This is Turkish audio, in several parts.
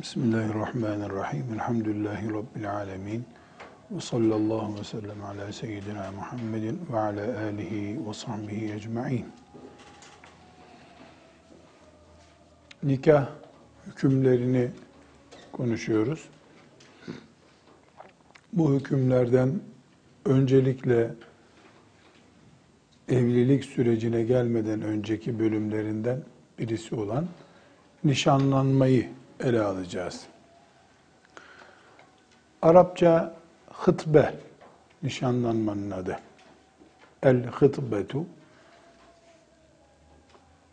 Bismillahirrahmanirrahim. Elhamdülillahi Rabbil alemin. Ve sallallahu ve sellem ala seyyidina Muhammedin ve ala alihi ve sahbihi ecma'in. Nikah hükümlerini konuşuyoruz. Bu hükümlerden öncelikle evlilik sürecine gelmeden önceki bölümlerinden birisi olan nişanlanmayı ele alacağız. Arapça hıtbe, nişanlanmanın adı. El hıtbetu.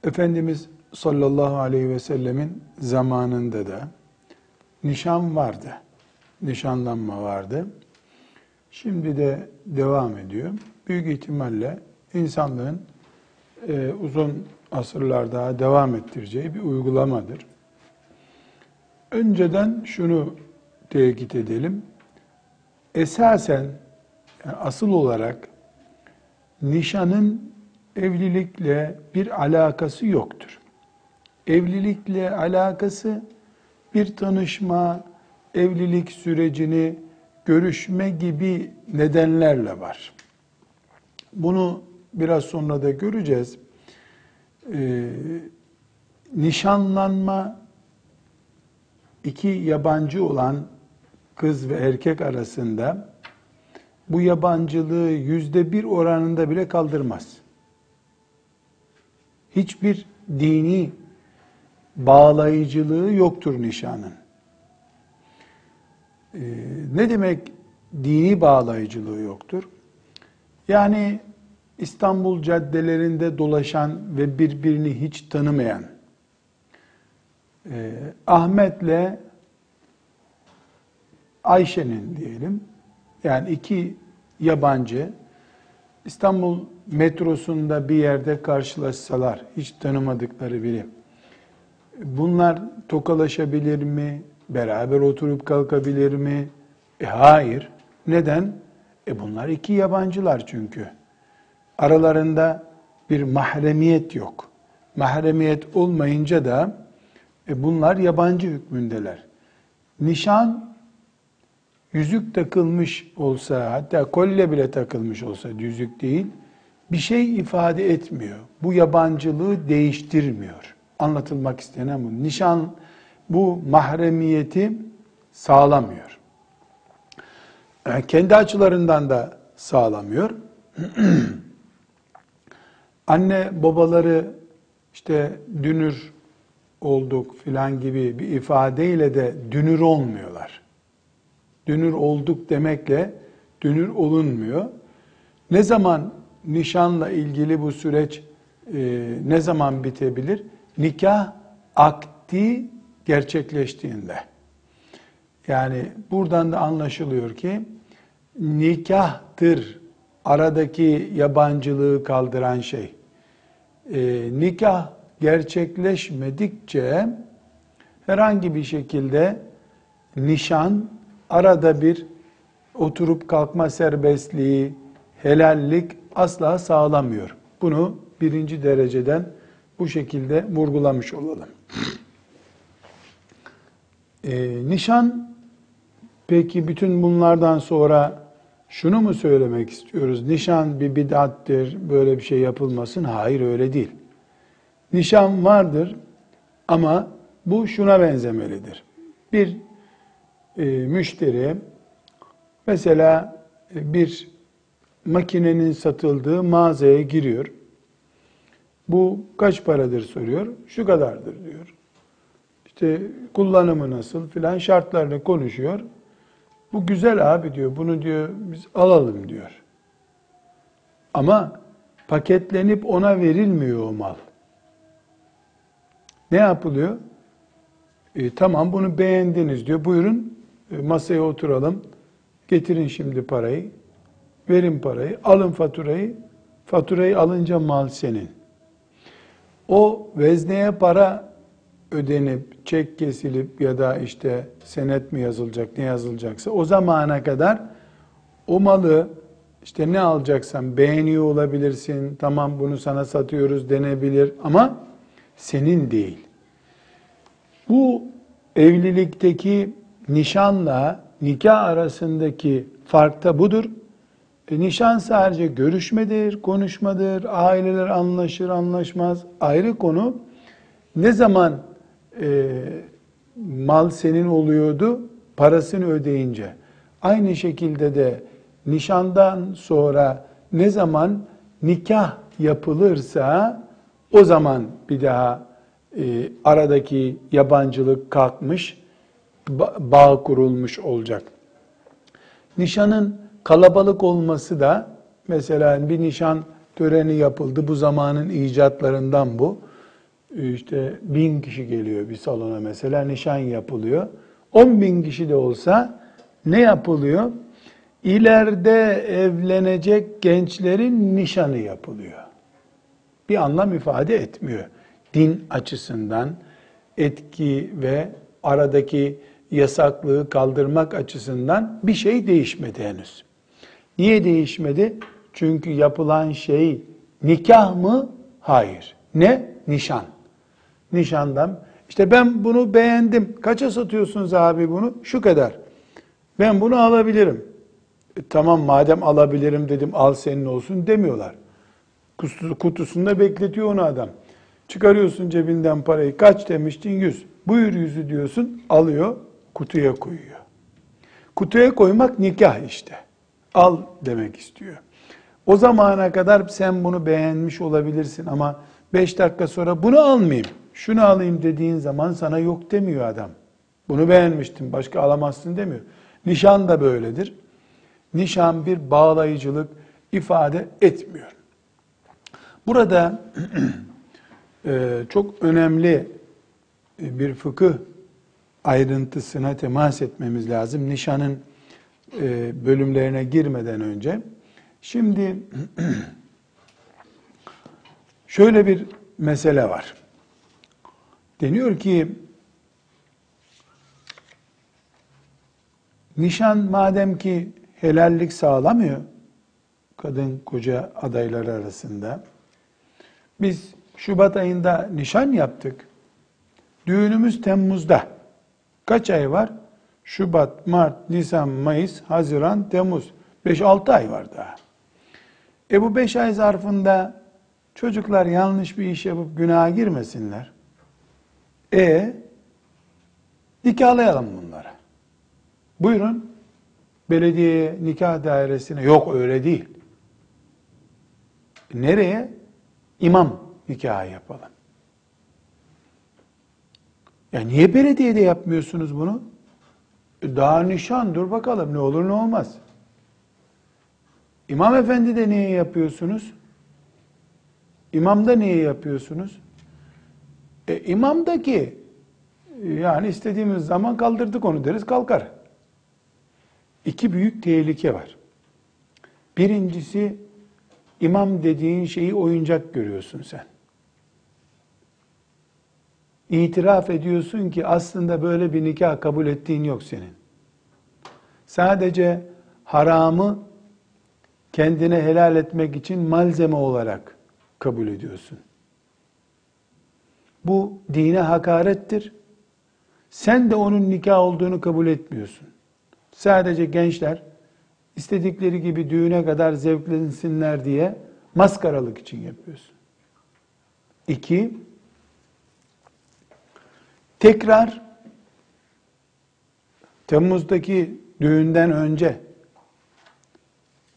Efendimiz sallallahu aleyhi ve sellemin zamanında da nişan vardı. Nişanlanma vardı. Şimdi de devam ediyor. Büyük ihtimalle insanlığın e, uzun asırlarda devam ettireceği bir uygulamadır. Önceden şunu tekit edelim. Esasen yani asıl olarak nişanın evlilikle bir alakası yoktur. Evlilikle alakası bir tanışma, evlilik sürecini görüşme gibi nedenlerle var. Bunu biraz sonra da göreceğiz. Ee, nişanlanma iki yabancı olan kız ve erkek arasında bu yabancılığı yüzde bir oranında bile kaldırmaz. Hiçbir dini bağlayıcılığı yoktur nişanın. Ee, ne demek dini bağlayıcılığı yoktur? Yani İstanbul caddelerinde dolaşan ve birbirini hiç tanımayan e, Ahmet'le Ayşe'nin diyelim yani iki yabancı İstanbul metrosunda bir yerde karşılaşsalar hiç tanımadıkları biri bunlar tokalaşabilir mi? Beraber oturup kalkabilir mi? E hayır. Neden? E bunlar iki yabancılar çünkü. Aralarında bir mahremiyet yok. Mahremiyet olmayınca da e bunlar yabancı hükmündeler. Nişan yüzük takılmış olsa hatta kolye bile takılmış olsa yüzük değil bir şey ifade etmiyor. Bu yabancılığı değiştirmiyor. Anlatılmak istenen bu. Nişan bu mahremiyeti sağlamıyor. Yani e, kendi açılarından da sağlamıyor. Anne babaları işte dünür olduk filan gibi bir ifadeyle de dünür olmuyorlar. Dünür olduk demekle dünür olunmuyor. Ne zaman nişanla ilgili bu süreç e, ne zaman bitebilir? Nikah akdi gerçekleştiğinde. Yani buradan da anlaşılıyor ki nikahtır aradaki yabancılığı kaldıran şey. E, nikah gerçekleşmedikçe herhangi bir şekilde nişan arada bir oturup kalkma serbestliği, helallik asla sağlamıyor. Bunu birinci dereceden bu şekilde vurgulamış olalım. E, nişan peki bütün bunlardan sonra şunu mu söylemek istiyoruz? Nişan bir bid'attir, böyle bir şey yapılmasın. Hayır öyle değil. Nişan vardır ama bu şuna benzemelidir. Bir e, müşteri mesela e, bir makinenin satıldığı mağazaya giriyor. Bu kaç paradır soruyor. Şu kadardır diyor. İşte kullanımı nasıl filan şartlarını konuşuyor. Bu güzel abi diyor. Bunu diyor biz alalım diyor. Ama paketlenip ona verilmiyor o mal. Ne yapılıyor? E, tamam bunu beğendiniz diyor. Buyurun e, masaya oturalım. Getirin şimdi parayı. Verin parayı. Alın faturayı. Faturayı alınca mal senin. O vezneye para ödenip, çek kesilip ya da işte senet mi yazılacak, ne yazılacaksa o zamana kadar o malı işte ne alacaksan beğeniyor olabilirsin, tamam bunu sana satıyoruz denebilir ama senin değil. Bu evlilikteki nişanla nikah arasındaki fark da budur. E, nişan sadece görüşmedir, konuşmadır, aileler anlaşır, anlaşmaz ayrı konu. Ne zaman e, mal senin oluyordu? Parasını ödeyince. Aynı şekilde de nişandan sonra ne zaman nikah yapılırsa o zaman bir daha e, aradaki yabancılık kalkmış, bağ kurulmuş olacak. Nişanın kalabalık olması da mesela bir nişan töreni yapıldı. Bu zamanın icatlarından bu. İşte bin kişi geliyor bir salona mesela nişan yapılıyor. On bin kişi de olsa ne yapılıyor? İleride evlenecek gençlerin nişanı yapılıyor. Bir anlam ifade etmiyor. Din açısından etki ve aradaki yasaklığı kaldırmak açısından bir şey değişmedi henüz. Niye değişmedi? Çünkü yapılan şey nikah mı? Hayır. Ne? Nişan. Nişandan. İşte ben bunu beğendim. Kaça satıyorsunuz abi bunu? Şu kadar. Ben bunu alabilirim. E, tamam madem alabilirim dedim al senin olsun demiyorlar. Kutusunda bekletiyor onu adam. Çıkarıyorsun cebinden parayı. Kaç demiştin? Yüz. Buyur yüzü diyorsun. Alıyor kutuya koyuyor. Kutuya koymak nikah işte. Al demek istiyor. O zamana kadar sen bunu beğenmiş olabilirsin ama beş dakika sonra bunu almayayım, şunu alayım dediğin zaman sana yok demiyor adam. Bunu beğenmiştim, başka alamazsın demiyor. Nişan da böyledir. Nişan bir bağlayıcılık ifade etmiyor. Burada çok önemli bir fıkıh ayrıntısına temas etmemiz lazım. Nişanın e, bölümlerine girmeden önce. Şimdi şöyle bir mesele var. Deniyor ki nişan madem ki helallik sağlamıyor kadın koca adaylar arasında biz Şubat ayında nişan yaptık. Düğünümüz Temmuz'da. Kaç ay var? Şubat, Mart, Nisan, Mayıs, Haziran, Temmuz. 5-6 ay var daha. E bu 5 ay zarfında çocuklar yanlış bir iş yapıp günaha girmesinler. E nikahlayalım bunları. Buyurun belediye nikah dairesine. Yok öyle değil. Nereye? İmam nikahı yapalım. Ya niye belediyede yapmıyorsunuz bunu? E, daha nişan dur bakalım ne olur ne olmaz. İmam efendi de niye yapıyorsunuz? İmam da niye yapıyorsunuz? E, imamdaki yani istediğimiz zaman kaldırdık onu deriz kalkar. İki büyük tehlike var. Birincisi imam dediğin şeyi oyuncak görüyorsun sen itiraf ediyorsun ki aslında böyle bir nikah kabul ettiğin yok senin. Sadece haramı kendine helal etmek için malzeme olarak kabul ediyorsun. Bu dine hakarettir. Sen de onun nikah olduğunu kabul etmiyorsun. Sadece gençler istedikleri gibi düğüne kadar zevklensinler diye maskaralık için yapıyorsun. İki, Tekrar Temmuz'daki düğünden önce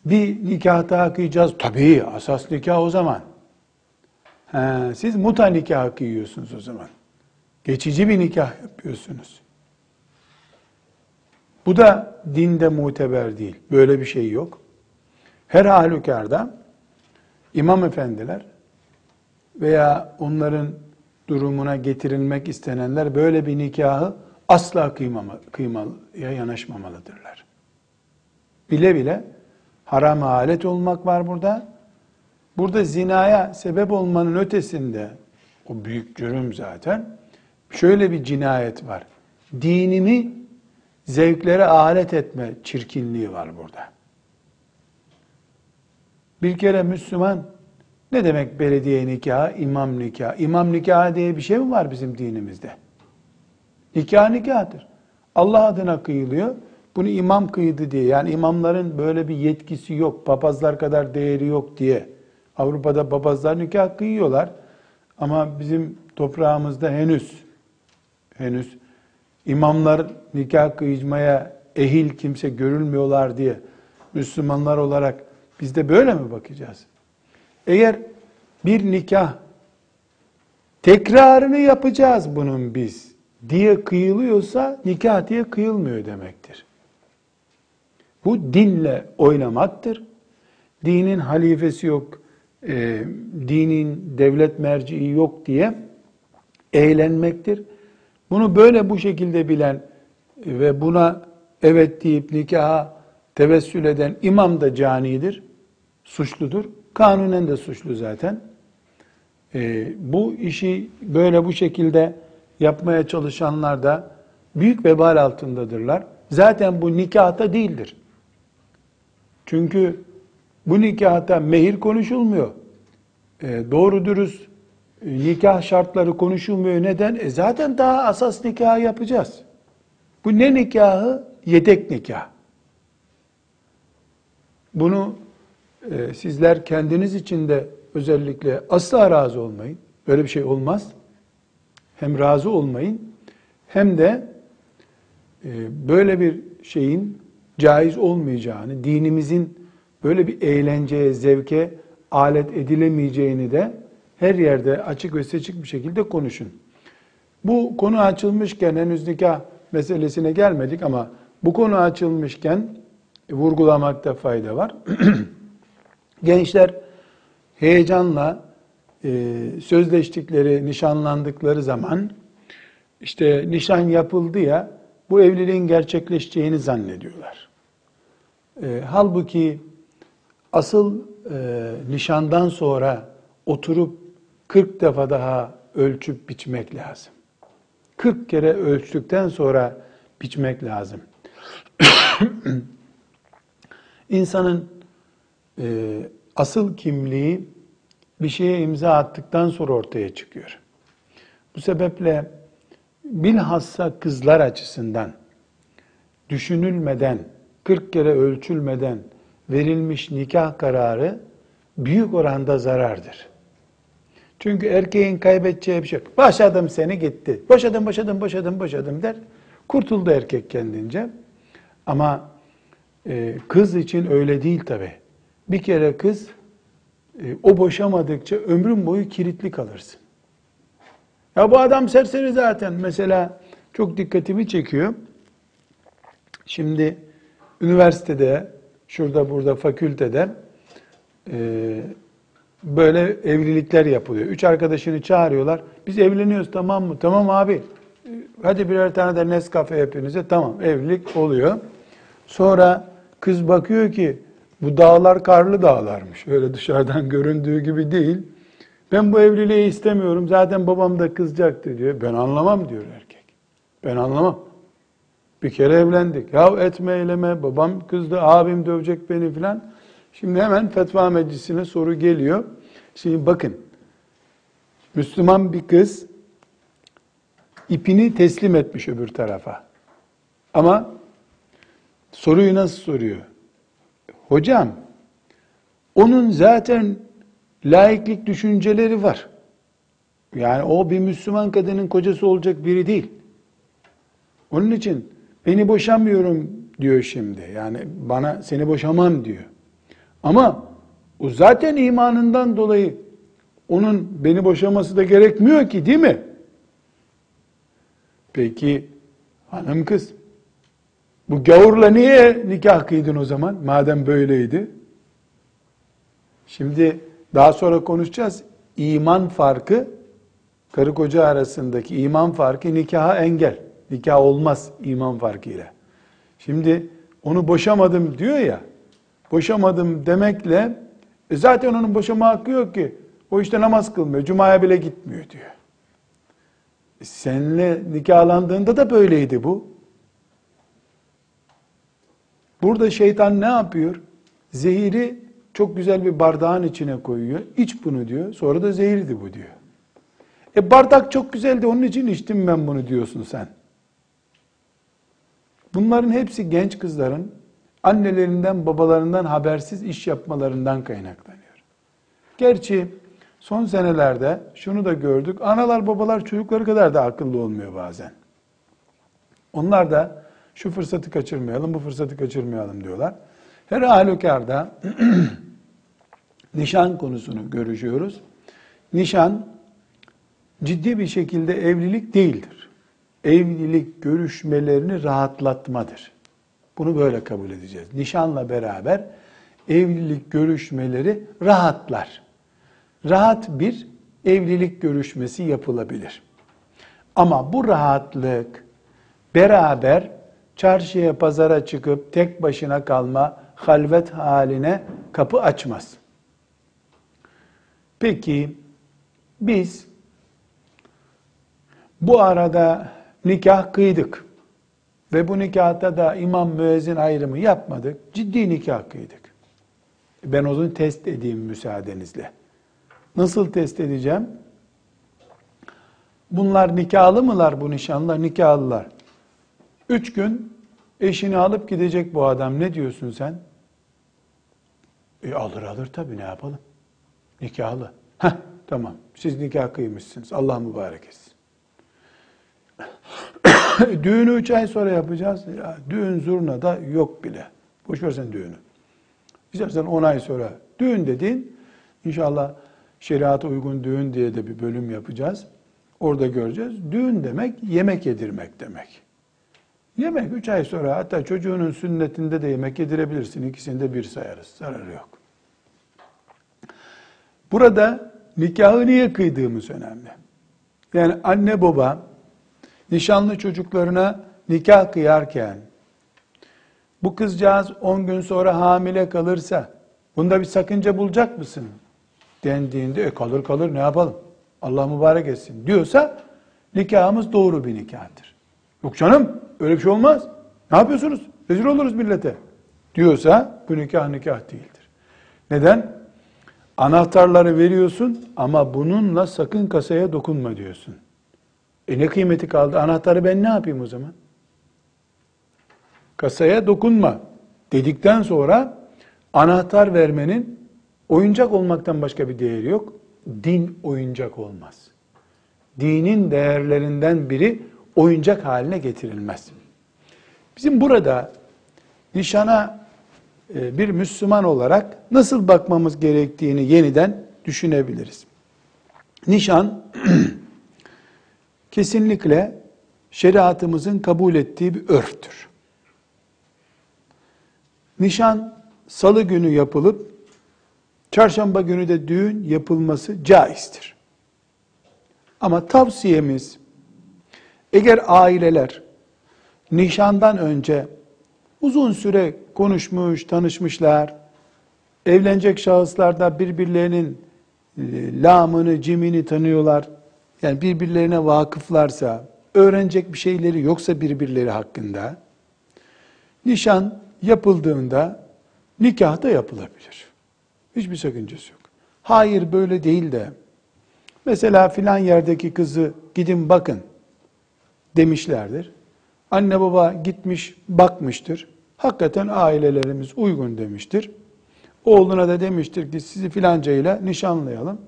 bir nikah daha kıyacağız. Tabii asas nikah o zaman. He, siz muta nikah kıyıyorsunuz o zaman. Geçici bir nikah yapıyorsunuz. Bu da dinde muteber değil. Böyle bir şey yok. Her halükarda imam efendiler veya onların durumuna getirilmek istenenler böyle bir nikahı asla kıymama, kıymalıya yanaşmamalıdırlar. Bile bile haram alet olmak var burada. Burada zinaya sebep olmanın ötesinde o büyük cürüm zaten. Şöyle bir cinayet var. Dinimi zevklere alet etme çirkinliği var burada. Bir kere Müslüman ne demek belediye nikahı, imam nikahı? İmam nikahı diye bir şey mi var bizim dinimizde? Nikah nikahdır. Allah adına kıyılıyor. Bunu imam kıydı diye yani imamların böyle bir yetkisi yok, papazlar kadar değeri yok diye. Avrupa'da papazlar nikah kıyıyorlar. Ama bizim toprağımızda henüz henüz imamlar nikah kıymaya ehil kimse görülmüyorlar diye Müslümanlar olarak biz de böyle mi bakacağız? Eğer bir nikah tekrarını yapacağız bunun biz diye kıyılıyorsa nikah diye kıyılmıyor demektir. Bu dinle oynamaktır. Dinin halifesi yok, e, dinin devlet merciği yok diye eğlenmektir. Bunu böyle bu şekilde bilen ve buna evet deyip nikaha tevessül eden imam da canidir, suçludur. Kanunen de suçlu zaten. E, bu işi böyle bu şekilde yapmaya çalışanlar da büyük vebal altındadırlar. Zaten bu nikahta değildir. Çünkü bu nikahta mehir konuşulmuyor. E, doğru dürüst nikah şartları konuşulmuyor. Neden? E zaten daha asas nikahı yapacağız. Bu ne nikahı? Yedek nikah. Bunu e, sizler kendiniz için de özellikle asla razı olmayın. Böyle bir şey olmaz. Hem razı olmayın hem de e, böyle bir şeyin caiz olmayacağını, dinimizin böyle bir eğlenceye, zevke alet edilemeyeceğini de her yerde açık ve seçik bir şekilde konuşun. Bu konu açılmışken henüz nikah meselesine gelmedik ama bu konu açılmışken vurgulamakta fayda var. Gençler heyecanla e, sözleştikleri, nişanlandıkları zaman işte nişan yapıldı ya bu evliliğin gerçekleşeceğini zannediyorlar. E, halbuki asıl e, nişandan sonra oturup 40 defa daha ölçüp biçmek lazım. 40 kere ölçtükten sonra biçmek lazım. İnsanın e, asıl kimliği bir şeye imza attıktan sonra ortaya çıkıyor. Bu sebeple bilhassa kızlar açısından düşünülmeden, 40 kere ölçülmeden verilmiş nikah kararı büyük oranda zarardır. Çünkü erkeğin kaybedeceği bir şey yok. Başadım seni gitti. Boşadım, boşadım, boşadım, boşadım der. Kurtuldu erkek kendince. Ama e, kız için öyle değil tabi. Bir kere kız e, o boşamadıkça ömrün boyu kilitli kalırsın. Ya bu adam serseri zaten. Mesela çok dikkatimi çekiyor. Şimdi üniversitede, şurada burada fakültede e, böyle evlilikler yapılıyor. Üç arkadaşını çağırıyorlar. Biz evleniyoruz tamam mı? Tamam abi. Hadi birer tane de Nescafe hepinize. Tamam evlilik oluyor. Sonra kız bakıyor ki bu dağlar karlı dağlarmış. Öyle dışarıdan göründüğü gibi değil. Ben bu evliliği istemiyorum. Zaten babam da kızacaktı diyor. Ben anlamam diyor erkek. Ben anlamam. Bir kere evlendik. Ya etme eyleme. Babam kızdı. Abim dövecek beni filan. Şimdi hemen fetva meclisine soru geliyor. Şimdi bakın. Müslüman bir kız ipini teslim etmiş öbür tarafa. Ama soruyu nasıl soruyor? Hocam, onun zaten laiklik düşünceleri var. Yani o bir Müslüman kadının kocası olacak biri değil. Onun için beni boşamıyorum diyor şimdi. Yani bana seni boşamam diyor. Ama o zaten imanından dolayı onun beni boşaması da gerekmiyor ki değil mi? Peki hanım kız bu gavurla niye nikah kıydın o zaman madem böyleydi? Şimdi daha sonra konuşacağız. İman farkı karı koca arasındaki iman farkı nikaha engel. Nikah olmaz iman farkıyla. Şimdi onu boşamadım diyor ya. Boşamadım demekle e zaten onun boşama hakkı yok ki. O işte namaz kılmıyor, cumaya bile gitmiyor diyor. E seninle nikahlandığında da böyleydi bu. Burada şeytan ne yapıyor? Zehiri çok güzel bir bardağın içine koyuyor. İç bunu diyor. Sonra da zehirdi bu diyor. E bardak çok güzeldi onun için içtim ben bunu diyorsun sen. Bunların hepsi genç kızların annelerinden babalarından habersiz iş yapmalarından kaynaklanıyor. Gerçi son senelerde şunu da gördük. Analar babalar çocukları kadar da akıllı olmuyor bazen. Onlar da şu fırsatı kaçırmayalım, bu fırsatı kaçırmayalım diyorlar. Her halükarda nişan konusunu görüşüyoruz. Nişan ciddi bir şekilde evlilik değildir. Evlilik görüşmelerini rahatlatmadır. Bunu böyle kabul edeceğiz. Nişanla beraber evlilik görüşmeleri rahatlar. Rahat bir evlilik görüşmesi yapılabilir. Ama bu rahatlık beraber çarşıya pazara çıkıp tek başına kalma halvet haline kapı açmaz. Peki biz bu arada nikah kıydık ve bu nikahta da imam müezzin ayrımı yapmadık. Ciddi nikah kıydık. Ben onu test edeyim müsaadenizle. Nasıl test edeceğim? Bunlar nikahlı mılar bu nişanlar? Nikahlılar. Üç gün eşini alıp gidecek bu adam. Ne diyorsun sen? E alır alır tabii ne yapalım? Nikahlı. Heh, tamam. Siz nikah kıymışsınız. Allah mübarek etsin. Düğünü üç ay sonra yapacağız. Ya, düğün zurna da yok bile. Boş versen düğünü. İstersen on ay sonra. Düğün dediğin inşallah şeriata uygun düğün diye de bir bölüm yapacağız. Orada göreceğiz. Düğün demek yemek yedirmek demek. Yemek üç ay sonra hatta çocuğunun sünnetinde de yemek yedirebilirsin. İkisini bir sayarız. Zararı yok. Burada nikahı niye kıydığımız önemli. Yani anne baba nişanlı çocuklarına nikah kıyarken bu kızcağız 10 gün sonra hamile kalırsa bunda bir sakınca bulacak mısın? Dendiğinde e kalır kalır ne yapalım? Allah mübarek etsin diyorsa nikahımız doğru bir nikahtır. Yok canım öyle bir şey olmaz. Ne yapıyorsunuz? Rezil oluruz millete. Diyorsa bu nikah nikah değildir. Neden? Anahtarları veriyorsun ama bununla sakın kasaya dokunma diyorsun. E ne kıymeti kaldı? Anahtarı ben ne yapayım o zaman? Kasaya dokunma dedikten sonra anahtar vermenin oyuncak olmaktan başka bir değeri yok. Din oyuncak olmaz. Dinin değerlerinden biri oyuncak haline getirilmez. Bizim burada nişana e, bir Müslüman olarak nasıl bakmamız gerektiğini yeniden düşünebiliriz. Nişan kesinlikle şeriatımızın kabul ettiği bir örftür. Nişan salı günü yapılıp çarşamba günü de düğün yapılması caizdir. Ama tavsiyemiz eğer aileler nişandan önce uzun süre konuşmuş, tanışmışlar, evlenecek şahıslar da birbirlerinin e, lamını, cimini tanıyorlar, yani birbirlerine vakıflarsa, öğrenecek bir şeyleri yoksa birbirleri hakkında, nişan yapıldığında nikah da yapılabilir. Hiçbir sakıncası yok. Hayır böyle değil de, mesela filan yerdeki kızı gidin bakın demişlerdir. Anne baba gitmiş bakmıştır. Hakikaten ailelerimiz uygun demiştir. Oğluna da demiştir ki sizi filanca ile nişanlayalım.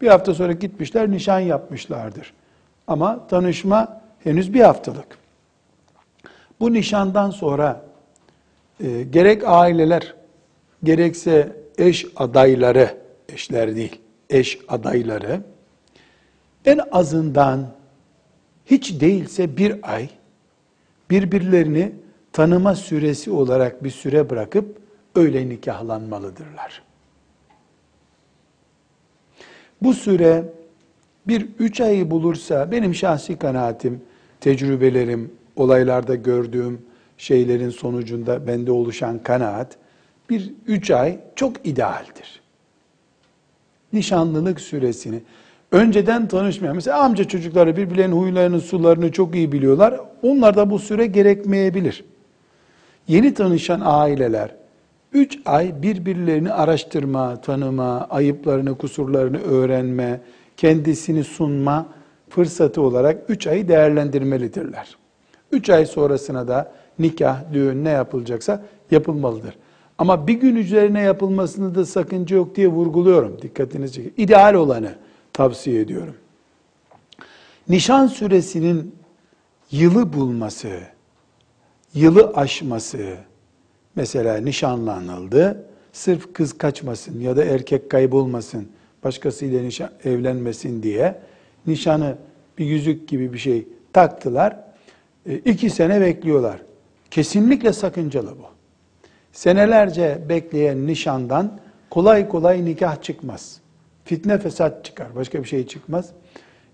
Bir hafta sonra gitmişler nişan yapmışlardır. Ama tanışma henüz bir haftalık. Bu nişandan sonra e, gerek aileler gerekse eş adayları, eşler değil, eş adayları en azından hiç değilse bir ay birbirlerini tanıma süresi olarak bir süre bırakıp öyle nikahlanmalıdırlar. Bu süre bir üç ayı bulursa benim şahsi kanaatim, tecrübelerim, olaylarda gördüğüm şeylerin sonucunda bende oluşan kanaat bir üç ay çok idealdir. Nişanlılık süresini önceden tanışmayan, mesela amca çocukları birbirlerinin huylarını, sularını çok iyi biliyorlar. Onlar da bu süre gerekmeyebilir. Yeni tanışan aileler üç ay birbirlerini araştırma, tanıma, ayıplarını, kusurlarını öğrenme, kendisini sunma fırsatı olarak üç ayı değerlendirmelidirler. Üç ay sonrasına da nikah, düğün ne yapılacaksa yapılmalıdır. Ama bir gün üzerine yapılmasında da sakınca yok diye vurguluyorum. Dikkatinizi çekin. İdeal olanı tavsiye ediyorum. Nişan süresinin yılı bulması, yılı aşması, mesela nişanlanıldı, sırf kız kaçmasın ya da erkek kaybolmasın, başkasıyla nişan, evlenmesin diye nişanı bir yüzük gibi bir şey taktılar. E, iki sene bekliyorlar. Kesinlikle sakıncalı bu. Senelerce bekleyen nişandan kolay kolay nikah çıkmaz. Fitne fesat çıkar. Başka bir şey çıkmaz.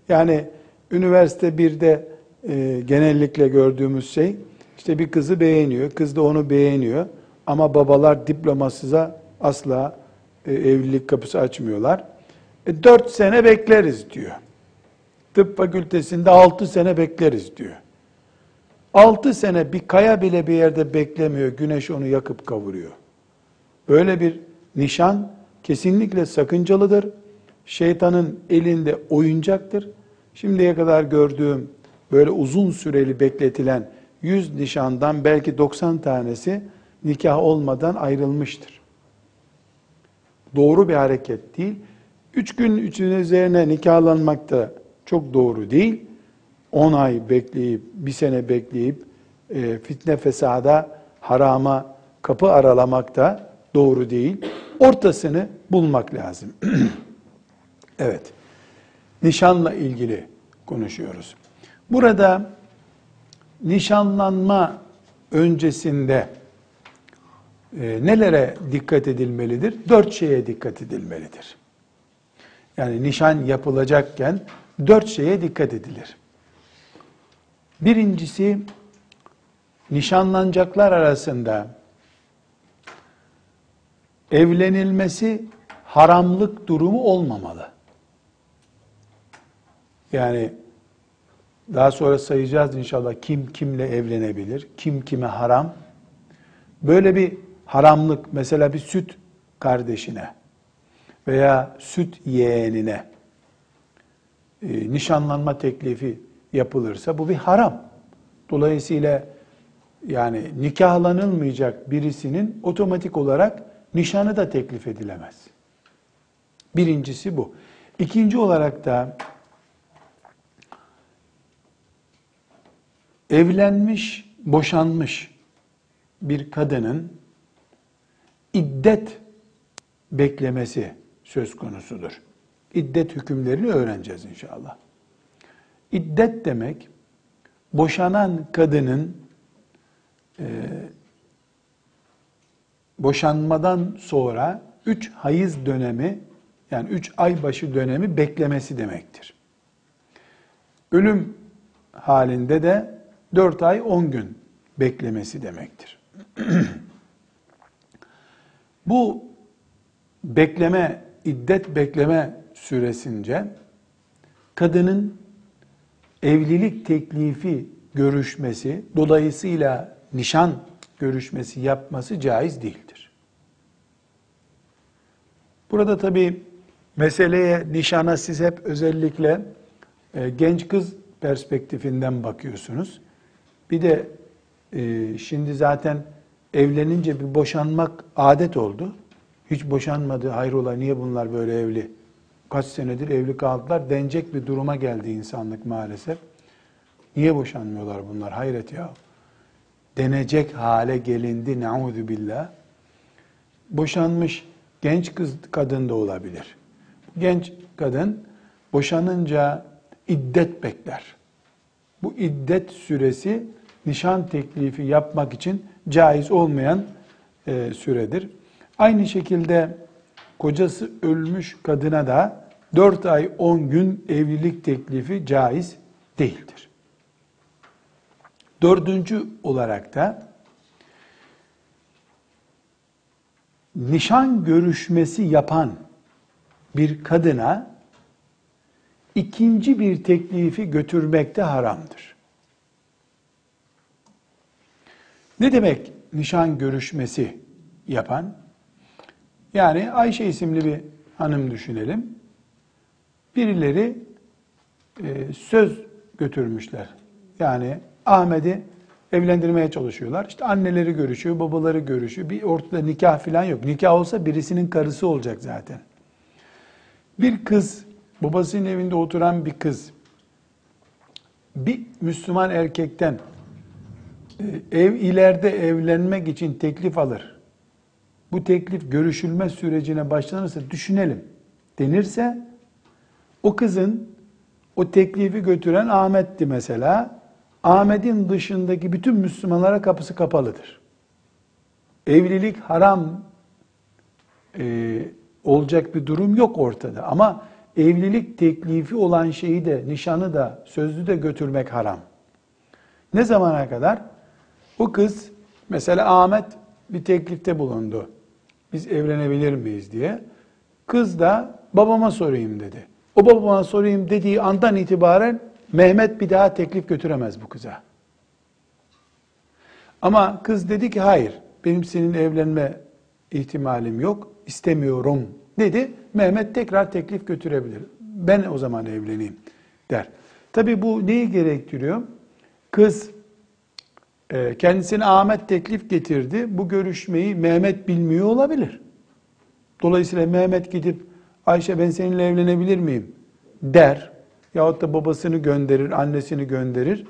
Yani üniversite birde e, genellikle gördüğümüz şey işte bir kızı beğeniyor. Kız da onu beğeniyor. Ama babalar diplomasıza asla e, evlilik kapısı açmıyorlar. E, 4 sene bekleriz diyor. Tıp fakültesinde altı sene bekleriz diyor. Altı sene bir kaya bile bir yerde beklemiyor. Güneş onu yakıp kavuruyor. Böyle bir nişan kesinlikle sakıncalıdır. Şeytanın elinde oyuncaktır. Şimdiye kadar gördüğüm böyle uzun süreli bekletilen 100 nişandan belki 90 tanesi nikah olmadan ayrılmıştır. Doğru bir hareket değil. Üç gün üçün üzerine nikahlanmak da çok doğru değil. 10 ay bekleyip, bir sene bekleyip e, fitne fesada, harama kapı aralamak da doğru değil. Ortasını bulmak lazım. evet. Nişanla ilgili konuşuyoruz. Burada nişanlanma öncesinde e, nelere dikkat edilmelidir? Dört şeye dikkat edilmelidir. Yani nişan yapılacakken dört şeye dikkat edilir. Birincisi nişanlanacaklar arasında evlenilmesi haramlık durumu olmamalı. Yani daha sonra sayacağız inşallah kim kimle evlenebilir, kim kime haram. Böyle bir haramlık mesela bir süt kardeşine veya süt yeğenine e, nişanlanma teklifi yapılırsa bu bir haram. Dolayısıyla yani nikahlanılmayacak birisinin otomatik olarak nişanı da teklif edilemez. Birincisi bu. İkinci olarak da evlenmiş, boşanmış bir kadının iddet beklemesi söz konusudur. İddet hükümlerini öğreneceğiz inşallah. İddet demek boşanan kadının e, boşanmadan sonra üç hayız dönemi yani üç ay başı dönemi beklemesi demektir. Ölüm halinde de dört ay on gün beklemesi demektir. Bu bekleme, iddet bekleme süresince kadının evlilik teklifi görüşmesi, dolayısıyla nişan görüşmesi yapması caiz değildir. Burada tabi meseleye, nişana siz hep özellikle e, genç kız perspektifinden bakıyorsunuz. Bir de e, şimdi zaten evlenince bir boşanmak adet oldu. Hiç boşanmadı, hayrola niye bunlar böyle evli? Kaç senedir evli kaldılar denecek bir duruma geldi insanlık maalesef. Niye boşanmıyorlar bunlar? Hayret ya. Denecek hale gelindi nauzu billah. Boşanmış genç kız kadın da olabilir. Genç kadın boşanınca iddet bekler. Bu iddet süresi nişan teklifi yapmak için caiz olmayan e, süredir. Aynı şekilde kocası ölmüş kadına da 4 ay 10 gün evlilik teklifi caiz değildir. Dördüncü olarak da nişan görüşmesi yapan bir kadına ikinci bir teklifi götürmek de haramdır. Ne demek nişan görüşmesi yapan? Yani Ayşe isimli bir hanım düşünelim. Birileri e, söz götürmüşler. Yani Ahmet'i evlendirmeye çalışıyorlar. İşte anneleri görüşüyor, babaları görüşüyor. Bir ortada nikah falan yok. Nikah olsa birisinin karısı olacak zaten. Bir kız, babasının evinde oturan bir kız, bir Müslüman erkekten ev ileride evlenmek için teklif alır. Bu teklif görüşülme sürecine başlanırsa düşünelim denirse o kızın o teklifi götüren Ahmet'ti mesela. Ahmet'in dışındaki bütün Müslümanlara kapısı kapalıdır. Evlilik haram e, olacak bir durum yok ortada. Ama evlilik teklifi olan şeyi de, nişanı da, sözlü de götürmek haram. Ne zamana kadar? O kız, mesela Ahmet bir teklifte bulundu. Biz evlenebilir miyiz diye. Kız da babama sorayım dedi. O babama sorayım dediği andan itibaren Mehmet bir daha teklif götüremez bu kıza. Ama kız dedi ki hayır benim senin evlenme ihtimalim yok istemiyorum dedi. Mehmet tekrar teklif götürebilir. Ben o zaman evleneyim der. Tabi bu neyi gerektiriyor? Kız kendisine Ahmet teklif getirdi. Bu görüşmeyi Mehmet bilmiyor olabilir. Dolayısıyla Mehmet gidip Ayşe ben seninle evlenebilir miyim der. Yahut da babasını gönderir, annesini gönderir.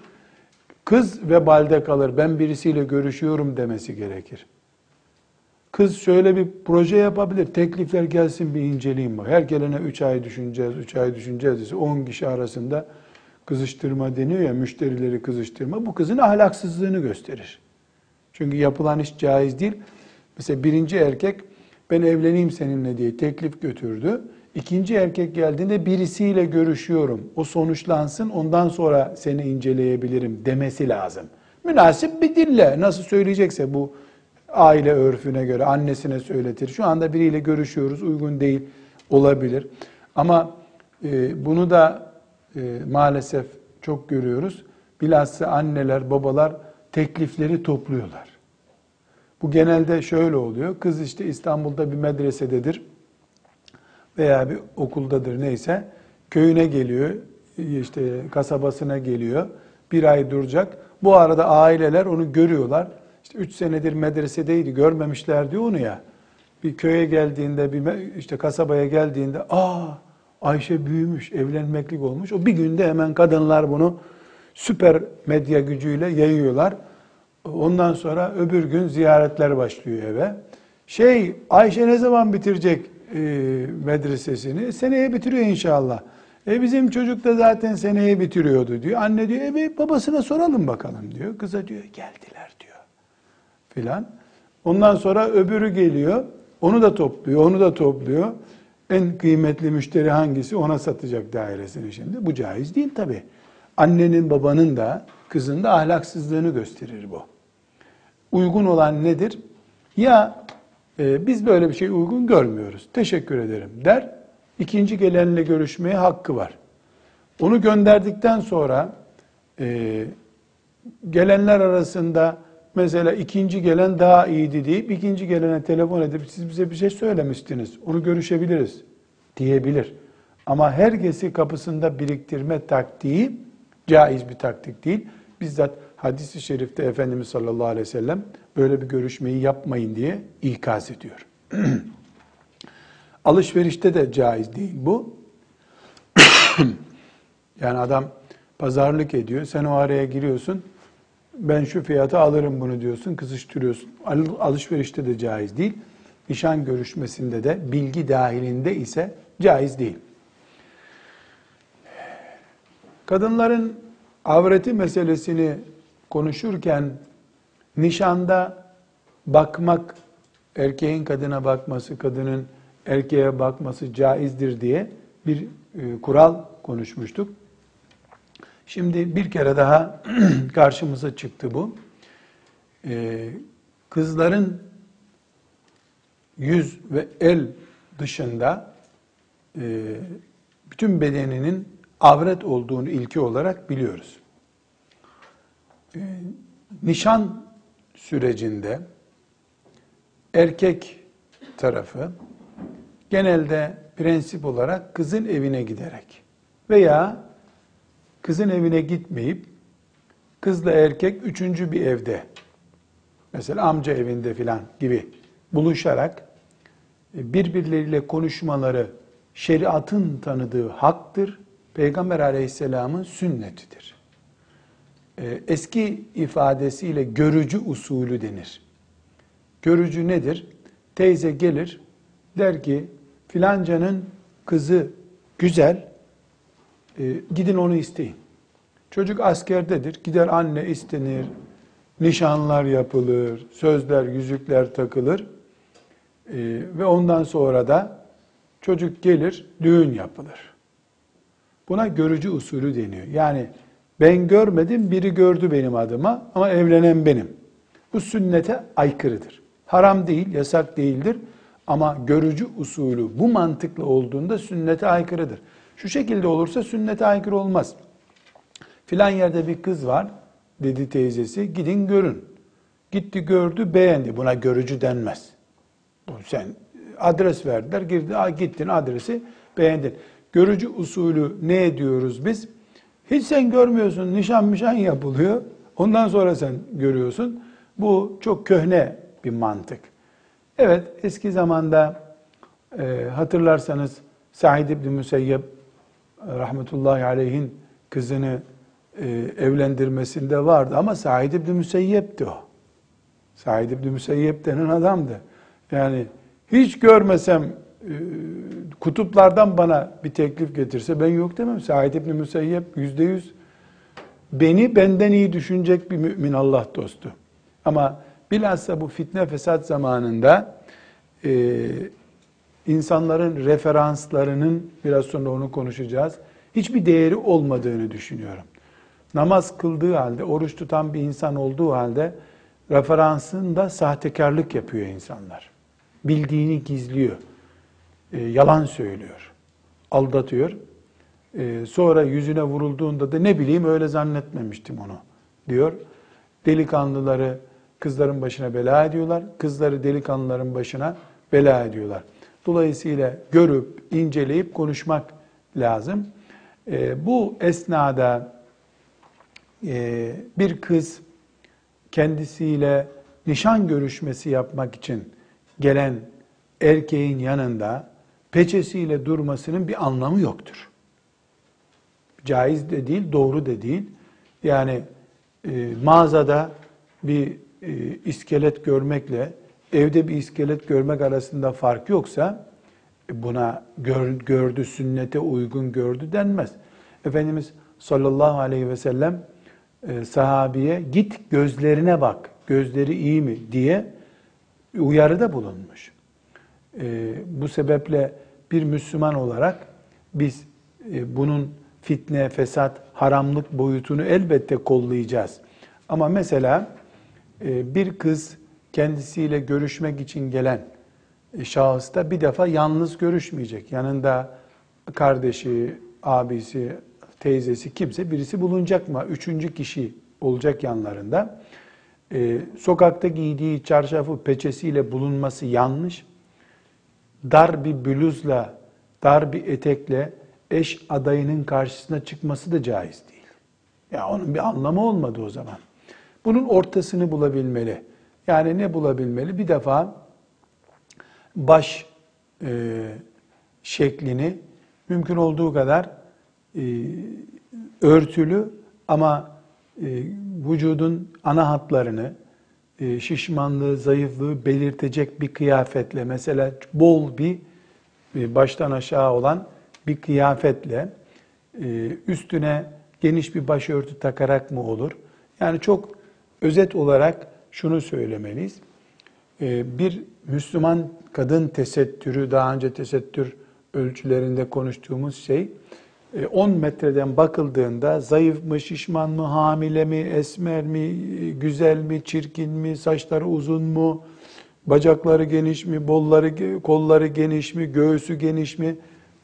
Kız ve balde kalır. Ben birisiyle görüşüyorum demesi gerekir. Kız şöyle bir proje yapabilir. Teklifler gelsin bir inceleyeyim bak. Her gelene 3 ay düşüneceğiz, 3 ay düşüneceğiz. 10 kişi arasında kızıştırma deniyor ya, müşterileri kızıştırma. Bu kızın ahlaksızlığını gösterir. Çünkü yapılan iş caiz değil. Mesela birinci erkek ben evleneyim seninle diye teklif götürdü. İkinci erkek geldiğinde birisiyle görüşüyorum. O sonuçlansın ondan sonra seni inceleyebilirim demesi lazım. Münasip bir dille nasıl söyleyecekse bu aile örfüne göre annesine söyletir. Şu anda biriyle görüşüyoruz uygun değil olabilir. Ama e, bunu da e, maalesef çok görüyoruz. Bilhassa anneler babalar teklifleri topluyorlar. Bu genelde şöyle oluyor. Kız işte İstanbul'da bir medresededir veya bir okuldadır neyse. Köyüne geliyor, işte kasabasına geliyor. Bir ay duracak. Bu arada aileler onu görüyorlar. İşte üç senedir medresedeydi, görmemişler diyor onu ya. Bir köye geldiğinde, bir işte kasabaya geldiğinde, aa Ayşe büyümüş, evlenmeklik olmuş. O bir günde hemen kadınlar bunu süper medya gücüyle yayıyorlar. Ondan sonra öbür gün ziyaretler başlıyor eve. Şey Ayşe ne zaman bitirecek e, medresesini? Seneye bitiriyor inşallah. E bizim çocuk da zaten seneye bitiriyordu diyor. Anne diyor e babasına soralım bakalım diyor. Kıza diyor geldiler diyor. Filan. Ondan sonra öbürü geliyor. Onu da topluyor, onu da topluyor. En kıymetli müşteri hangisi ona satacak dairesini şimdi. Bu caiz değil tabi. Annenin babanın da kızın da ahlaksızlığını gösterir bu uygun olan nedir? Ya e, biz böyle bir şey uygun görmüyoruz. Teşekkür ederim der. İkinci gelenle görüşmeye hakkı var. Onu gönderdikten sonra e, gelenler arasında mesela ikinci gelen daha iyiydi deyip ikinci gelene telefon edip siz bize bir şey söylemiştiniz. Onu görüşebiliriz diyebilir. Ama herkesi kapısında biriktirme taktiği caiz bir taktik değil. Bizzat hadisi şerifte Efendimiz sallallahu aleyhi ve sellem böyle bir görüşmeyi yapmayın diye ikaz ediyor. Alışverişte de caiz değil bu. yani adam pazarlık ediyor, sen o araya giriyorsun, ben şu fiyata alırım bunu diyorsun, kızıştırıyorsun. Alışverişte de caiz değil. Nişan görüşmesinde de bilgi dahilinde ise caiz değil. Kadınların avreti meselesini konuşurken nişanda bakmak, erkeğin kadına bakması, kadının erkeğe bakması caizdir diye bir e, kural konuşmuştuk. Şimdi bir kere daha karşımıza çıktı bu. E, kızların yüz ve el dışında e, bütün bedeninin avret olduğunu ilki olarak biliyoruz. Ee, nişan sürecinde erkek tarafı genelde prensip olarak kızın evine giderek veya kızın evine gitmeyip kızla erkek üçüncü bir evde, mesela amca evinde filan gibi buluşarak e, birbirleriyle konuşmaları şeriatın tanıdığı haktır. Peygamber aleyhisselamın sünnetidir. E, eski ifadesiyle görücü usulü denir. Görücü nedir? Teyze gelir, der ki filancanın kızı güzel, e, gidin onu isteyin. Çocuk askerdedir, gider anne istenir, nişanlar yapılır, sözler, yüzükler takılır e, ve ondan sonra da çocuk gelir, düğün yapılır. Buna görücü usulü deniyor. Yani ben görmedim, biri gördü benim adıma ama evlenen benim. Bu sünnete aykırıdır. Haram değil, yasak değildir ama görücü usulü bu mantıklı olduğunda sünnete aykırıdır. Şu şekilde olursa sünnete aykırı olmaz. Filan yerde bir kız var dedi teyzesi. Gidin görün. Gitti gördü beğendi. Buna görücü denmez. Sen adres verdiler. Girdi, gittin adresi beğendin. Görücü usulü ne ediyoruz biz? Hiç sen görmüyorsun. Nişan mişan yapılıyor. Ondan sonra sen görüyorsun. Bu çok köhne bir mantık. Evet eski zamanda e, hatırlarsanız Said İbni Müseyyep rahmetullahi aleyhin kızını e, evlendirmesinde vardı ama Said İbni Müseyyep'ti o. Said İbni Müseyyep denen adamdı. Yani hiç görmesem e, kutuplardan bana bir teklif getirse ben yok demem. Said İbni Müseyyep yüzde yüz beni benden iyi düşünecek bir mümin Allah dostu. Ama bilhassa bu fitne fesat zamanında e, insanların referanslarının biraz sonra onu konuşacağız. Hiçbir değeri olmadığını düşünüyorum. Namaz kıldığı halde, oruç tutan bir insan olduğu halde referansında sahtekarlık yapıyor insanlar. Bildiğini gizliyor. E, yalan söylüyor. Aldatıyor. E, sonra yüzüne vurulduğunda da ne bileyim öyle zannetmemiştim onu diyor. Delikanlıları kızların başına bela ediyorlar. Kızları delikanlıların başına bela ediyorlar. Dolayısıyla görüp, inceleyip konuşmak lazım. E, bu esnada e, bir kız kendisiyle nişan görüşmesi yapmak için gelen erkeğin yanında peçesiyle durmasının bir anlamı yoktur. Caiz de değil, doğru da değil. Yani e, mağazada bir e, iskelet görmekle evde bir iskelet görmek arasında fark yoksa e, buna gör, gördü, sünnete uygun gördü denmez. Efendimiz sallallahu aleyhi ve sellem e, sahabiye git gözlerine bak, gözleri iyi mi diye uyarıda bulunmuş. E, bu sebeple bir Müslüman olarak biz bunun fitne, fesat, haramlık boyutunu elbette kollayacağız. Ama mesela bir kız kendisiyle görüşmek için gelen e, şahıs da bir defa yalnız görüşmeyecek. Yanında kardeşi, abisi, teyzesi kimse birisi bulunacak mı? Üçüncü kişi olacak yanlarında. Ee, sokakta giydiği çarşafı peçesiyle bulunması yanlış. Dar bir bluzla, dar bir etekle eş adayının karşısına çıkması da caiz değil. Ya onun bir anlamı olmadı o zaman. Bunun ortasını bulabilmeli. Yani ne bulabilmeli? Bir defa baş e, şeklini mümkün olduğu kadar e, örtülü ama e, vücudun ana hatlarını, e, şişmanlığı, zayıflığı belirtecek bir kıyafetle, mesela bol bir e, baştan aşağı olan bir kıyafetle e, üstüne geniş bir başörtü takarak mı olur? Yani çok özet olarak şunu söylemeliyiz. E, bir Müslüman kadın tesettürü, daha önce tesettür ölçülerinde konuştuğumuz şey, 10 e, metreden bakıldığında zayıf mı, şişman mı, hamile mi, esmer mi, güzel mi, çirkin mi, saçları uzun mu, bacakları geniş mi, bolları, kolları geniş mi, göğsü geniş mi?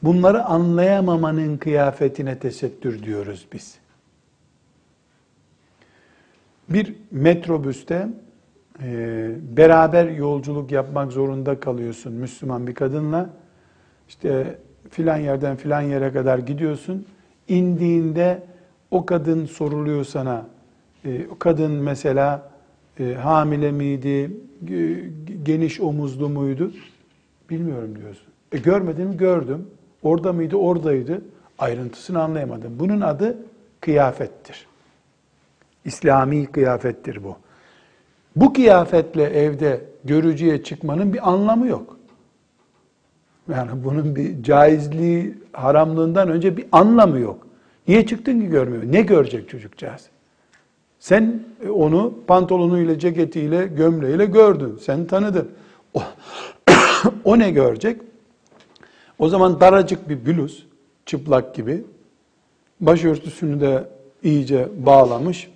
Bunları anlayamamanın kıyafetine tesettür diyoruz biz. Bir metrobüste e, beraber yolculuk yapmak zorunda kalıyorsun Müslüman bir kadınla. İşte filan yerden filan yere kadar gidiyorsun. İndiğinde o kadın soruluyor sana E, kadın mesela e, hamile miydi, geniş omuzlu muydu? Bilmiyorum diyorsun. E görmedim, gördüm. Orada mıydı, oradaydı. Ayrıntısını anlayamadım. Bunun adı kıyafettir. İslami kıyafettir bu. Bu kıyafetle evde görücüye çıkmanın bir anlamı yok. Yani bunun bir caizliği, haramlığından önce bir anlamı yok. Niye çıktın ki görmüyor? Ne görecek çocukcağız? Sen onu pantolonuyla, ceketiyle, gömleğiyle gördün. Sen tanıdın. O, o ne görecek? O zaman daracık bir bluz, çıplak gibi. Başörtüsünü de iyice bağlamış.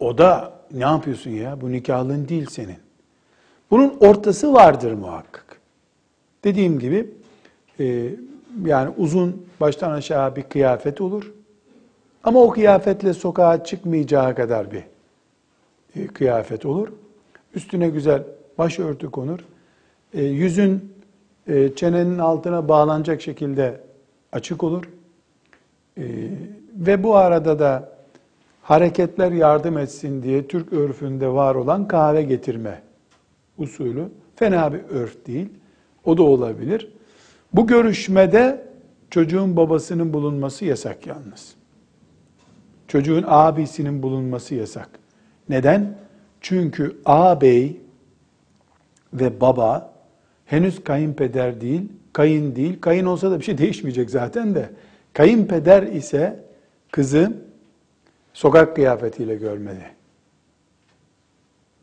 O da ne yapıyorsun ya? Bu nikahlın değil senin. Bunun ortası vardır muhakkak. Dediğim gibi e, yani uzun baştan aşağı bir kıyafet olur. Ama o kıyafetle sokağa çıkmayacağı kadar bir e, kıyafet olur. Üstüne güzel başörtü konur. E, yüzün e, çenenin altına bağlanacak şekilde açık olur. E, ve bu arada da hareketler yardım etsin diye Türk örfünde var olan kahve getirme usulü fena bir örf değil. O da olabilir. Bu görüşmede çocuğun babasının bulunması yasak yalnız. Çocuğun abisinin bulunması yasak. Neden? Çünkü ağabey ve baba henüz kayınpeder değil, kayın değil. Kayın olsa da bir şey değişmeyecek zaten de. Kayınpeder ise kızı sokak kıyafetiyle görmeli.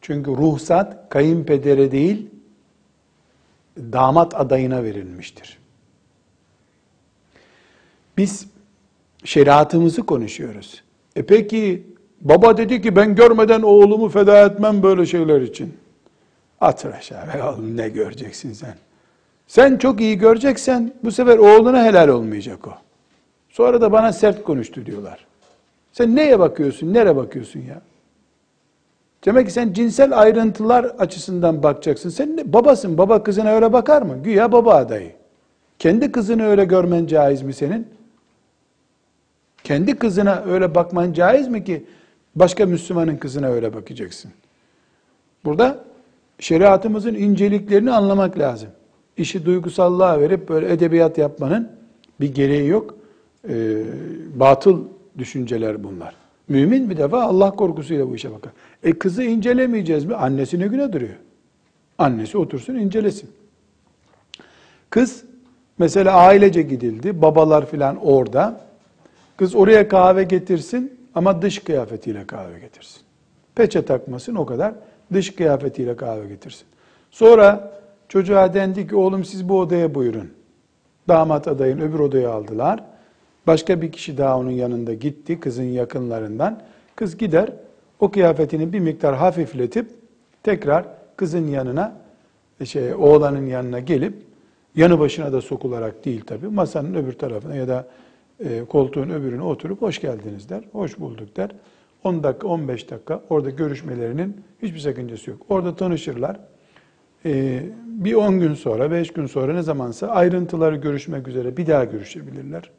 Çünkü ruhsat kayınpedere değil, damat adayına verilmiştir. Biz şeriatımızı konuşuyoruz. E peki baba dedi ki ben görmeden oğlumu feda etmem böyle şeyler için. Atır aşağı oğlum ne göreceksin sen. Sen çok iyi göreceksen bu sefer oğluna helal olmayacak o. Sonra da bana sert konuştu diyorlar. Sen neye bakıyorsun, nereye bakıyorsun ya? Demek ki sen cinsel ayrıntılar açısından bakacaksın. Sen ne, babasın, baba kızına öyle bakar mı? Güya baba adayı. Kendi kızını öyle görmen caiz mi senin? Kendi kızına öyle bakman caiz mi ki başka Müslümanın kızına öyle bakacaksın? Burada şeriatımızın inceliklerini anlamak lazım. İşi duygusallığa verip böyle edebiyat yapmanın bir gereği yok. Ee, batıl düşünceler bunlar. Mümin bir defa Allah korkusuyla bu işe bakar. E kızı incelemeyeceğiz mi? Annesi ne güne duruyor? Annesi otursun incelesin. Kız mesela ailece gidildi. Babalar filan orada. Kız oraya kahve getirsin ama dış kıyafetiyle kahve getirsin. Peçe takmasın o kadar. Dış kıyafetiyle kahve getirsin. Sonra çocuğa dendi ki oğlum siz bu odaya buyurun. Damat adayın öbür odaya aldılar. Başka bir kişi daha onun yanında gitti kızın yakınlarından. Kız gider o kıyafetini bir miktar hafifletip tekrar kızın yanına şey oğlanın yanına gelip yanı başına da sokularak değil tabi masanın öbür tarafına ya da e, koltuğun öbürüne oturup hoş geldiniz der. Hoş bulduk der. 10 dakika 15 dakika orada görüşmelerinin hiçbir sakıncası yok. Orada tanışırlar. E, bir 10 gün sonra 5 gün sonra ne zamansa ayrıntıları görüşmek üzere bir daha görüşebilirler.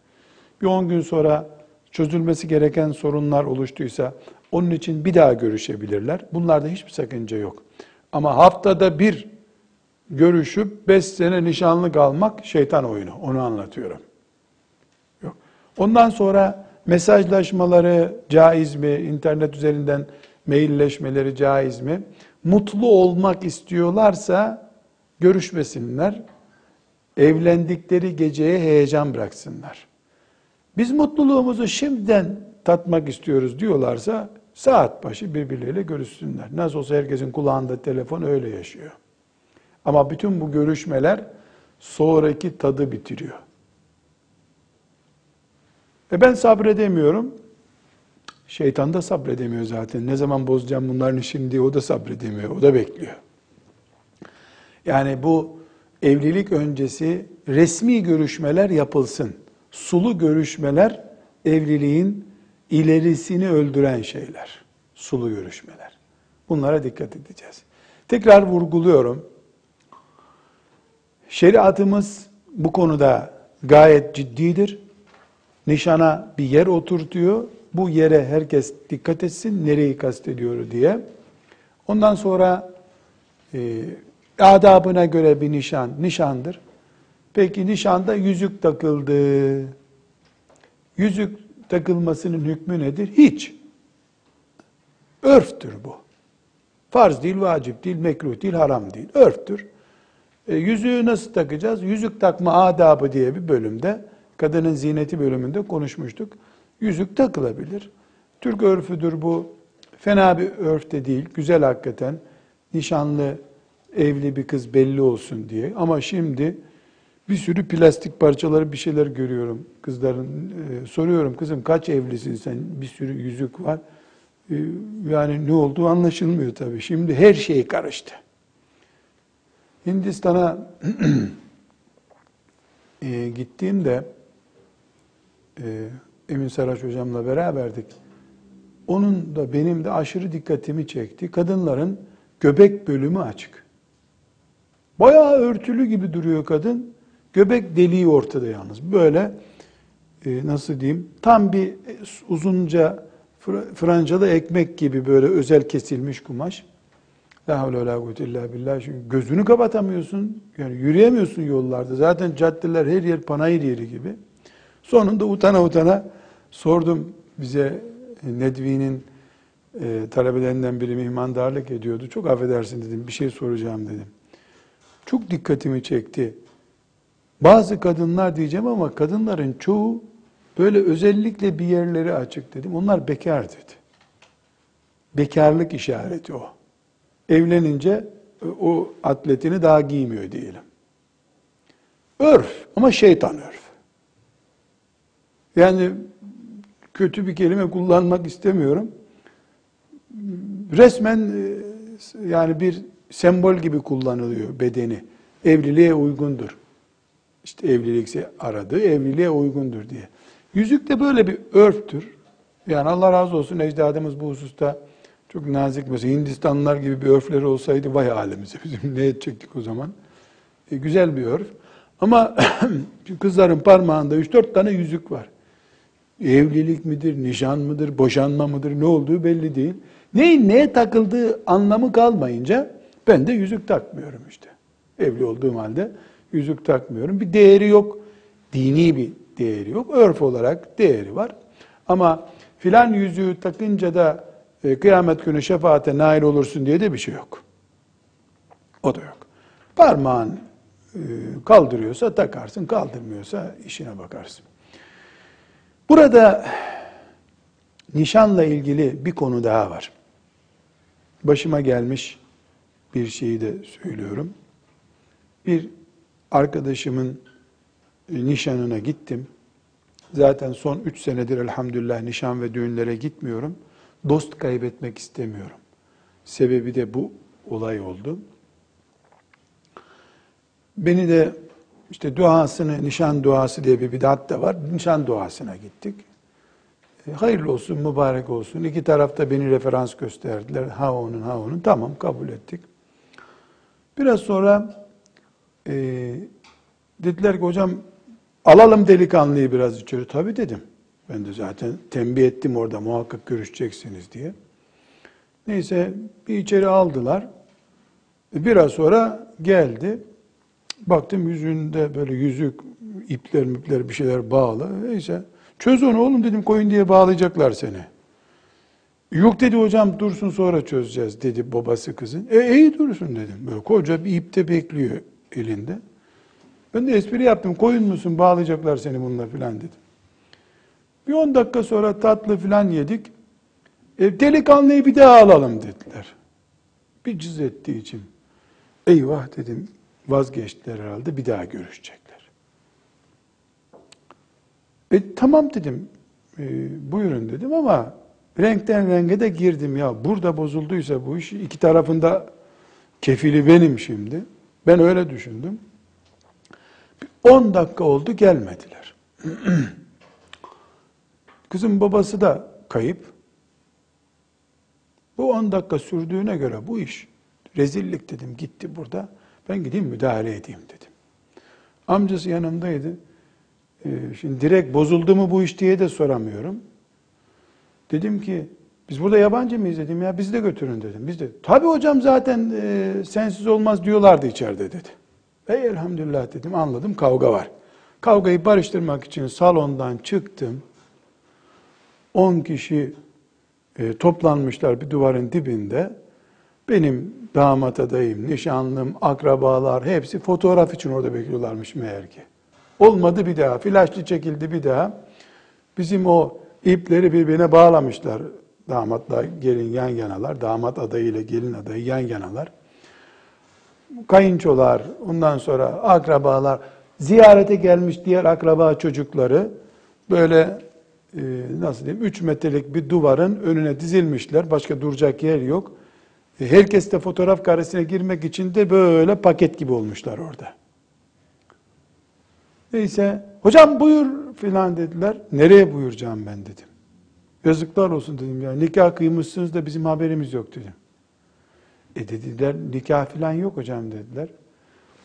Bir 10 gün sonra çözülmesi gereken sorunlar oluştuysa onun için bir daha görüşebilirler. Bunlarda hiçbir sakınca yok. Ama haftada bir görüşüp beş sene nişanlı kalmak şeytan oyunu. Onu anlatıyorum. Yok. Ondan sonra mesajlaşmaları caiz mi? İnternet üzerinden mailleşmeleri caiz mi? Mutlu olmak istiyorlarsa görüşmesinler. Evlendikleri geceye heyecan bıraksınlar. Biz mutluluğumuzu şimdiden tatmak istiyoruz diyorlarsa saat başı birbirleriyle görüşsünler. Nasıl olsa herkesin kulağında telefon öyle yaşıyor. Ama bütün bu görüşmeler sonraki tadı bitiriyor. E ben sabredemiyorum. Şeytan da sabredemiyor zaten. Ne zaman bozacağım bunların işini diye o da sabredemiyor. O da bekliyor. Yani bu evlilik öncesi resmi görüşmeler yapılsın sulu görüşmeler evliliğin ilerisini öldüren şeyler. Sulu görüşmeler. Bunlara dikkat edeceğiz. Tekrar vurguluyorum. Şeriatımız bu konuda gayet ciddidir. Nişana bir yer oturtuyor bu yere herkes dikkat etsin nereyi kastediyor diye. Ondan sonra e, adabına göre bir nişan, nişandır. Peki nişanda yüzük takıldı. Yüzük takılmasının hükmü nedir? Hiç. Örftür bu. Farz değil, vacip değil, mekruh değil, haram değil. Örftür. E, yüzüğü nasıl takacağız? Yüzük takma adabı diye bir bölümde, kadının zineti bölümünde konuşmuştuk. Yüzük takılabilir. Türk örfüdür bu. Fena bir örf de değil. Güzel hakikaten. Nişanlı, evli bir kız belli olsun diye. Ama şimdi bir sürü plastik parçaları bir şeyler görüyorum. Kızların e, soruyorum kızım kaç evlisin sen? Bir sürü yüzük var. E, yani ne olduğu anlaşılmıyor tabii. Şimdi her şey karıştı. Hindistan'a e, gittiğimde e, Emin Saraç hocamla beraberdik. Onun da benim de aşırı dikkatimi çekti. Kadınların göbek bölümü açık. Bayağı örtülü gibi duruyor kadın. Göbek deliği ortada yalnız. Böyle e, nasıl diyeyim tam bir uzunca francalı ekmek gibi böyle özel kesilmiş kumaş. La havle ve la kuvvete illa billah. Çünkü gözünü kapatamıyorsun. Yani yürüyemiyorsun yollarda. Zaten caddeler her yer panayır yeri gibi. Sonunda utana utana sordum bize Nedvi'nin e, talebelerinden biri mihmandarlık ediyordu. Çok affedersin dedim. Bir şey soracağım dedim. Çok dikkatimi çekti. Bazı kadınlar diyeceğim ama kadınların çoğu böyle özellikle bir yerleri açık dedim. Onlar bekar dedi. Bekarlık işareti o. Evlenince e, o atletini daha giymiyor diyelim. Örf ama şeytan örf. Yani kötü bir kelime kullanmak istemiyorum. Resmen e, yani bir sembol gibi kullanılıyor bedeni. Evliliğe uygundur. İşte evlilikse aradığı evliliğe uygundur diye. Yüzük de böyle bir örftür. Yani Allah razı olsun ecdadımız bu hususta çok nazik mesela Hindistanlılar gibi bir örfleri olsaydı vay halimize bizim ne edecektik o zaman. E, güzel bir örf. Ama kızların parmağında 3-4 tane yüzük var. Evlilik midir, nişan mıdır, boşanma mıdır ne olduğu belli değil. Neyin neye takıldığı anlamı kalmayınca ben de yüzük takmıyorum işte. Evli olduğum halde yüzük takmıyorum. Bir değeri yok. Dini bir değeri yok. Örf olarak değeri var. Ama filan yüzüğü takınca da e, kıyamet günü şefaate nail olursun diye de bir şey yok. O da yok. Parmağın e, kaldırıyorsa takarsın, kaldırmıyorsa işine bakarsın. Burada nişanla ilgili bir konu daha var. Başıma gelmiş bir şeyi de söylüyorum. Bir arkadaşımın e, nişanına gittim. Zaten son üç senedir elhamdülillah nişan ve düğünlere gitmiyorum. Dost kaybetmek istemiyorum. Sebebi de bu olay oldu. Beni de işte duasını, nişan duası diye bir bidat da var. Nişan duasına gittik. E, hayırlı olsun, mübarek olsun. İki tarafta beni referans gösterdiler. Ha onun, ha onun. Tamam, kabul ettik. Biraz sonra e, dediler ki hocam alalım delikanlıyı biraz içeri. Tabii dedim. Ben de zaten tembih ettim orada muhakkak görüşeceksiniz diye. Neyse bir içeri aldılar. Biraz sonra geldi. Baktım yüzünde böyle yüzük, ipler müpler bir şeyler bağlı. Neyse çöz onu oğlum dedim koyun diye bağlayacaklar seni. Yok dedi hocam dursun sonra çözeceğiz dedi babası kızın. E iyi dursun dedim. Böyle koca bir ipte bekliyor elinde. Ben de espri yaptım. Koyun musun bağlayacaklar seni bununla filan dedim. Bir on dakika sonra tatlı filan yedik. E, delikanlıyı bir daha alalım dediler. Bir cız ettiği için. Eyvah dedim vazgeçtiler herhalde bir daha görüşecekler. E, tamam dedim e, buyurun dedim ama renkten renge de girdim ya burada bozulduysa bu iş iki tarafında kefili benim şimdi. Ben öyle düşündüm. 10 dakika oldu gelmediler. Kızın babası da kayıp. Bu 10 dakika sürdüğüne göre bu iş rezillik dedim gitti burada. Ben gideyim müdahale edeyim dedim. Amcası yanımdaydı. Ee, şimdi direkt bozuldu mu bu iş diye de soramıyorum. Dedim ki biz burada yabancı mıyız dedim ya bizi de götürün dedim. Biz de tabii hocam zaten e, sensiz olmaz diyorlardı içeride dedi. Ey elhamdülillah dedim anladım kavga var. Kavgayı barıştırmak için salondan çıktım. 10 kişi e, toplanmışlar bir duvarın dibinde. Benim damat adayım, nişanlım, akrabalar hepsi fotoğraf için orada bekliyorlarmış meğer ki. Olmadı bir daha, flaşlı çekildi bir daha. Bizim o ipleri birbirine bağlamışlar. Damatla gelin yan yanalar, damat adayı ile gelin adayı yan yanalar. Kayınçolar, ondan sonra akrabalar, ziyarete gelmiş diğer akraba çocukları böyle e, nasıl diyeyim 3 metrelik bir duvarın önüne dizilmişler. Başka duracak yer yok. E, herkes de fotoğraf karesine girmek için de böyle paket gibi olmuşlar orada. Neyse, hocam buyur filan dediler. Nereye buyuracağım ben dedim. Yazıklar olsun dedim ya. Nikah kıymışsınız da bizim haberimiz yok dedim. E dediler nikah filan yok hocam dediler.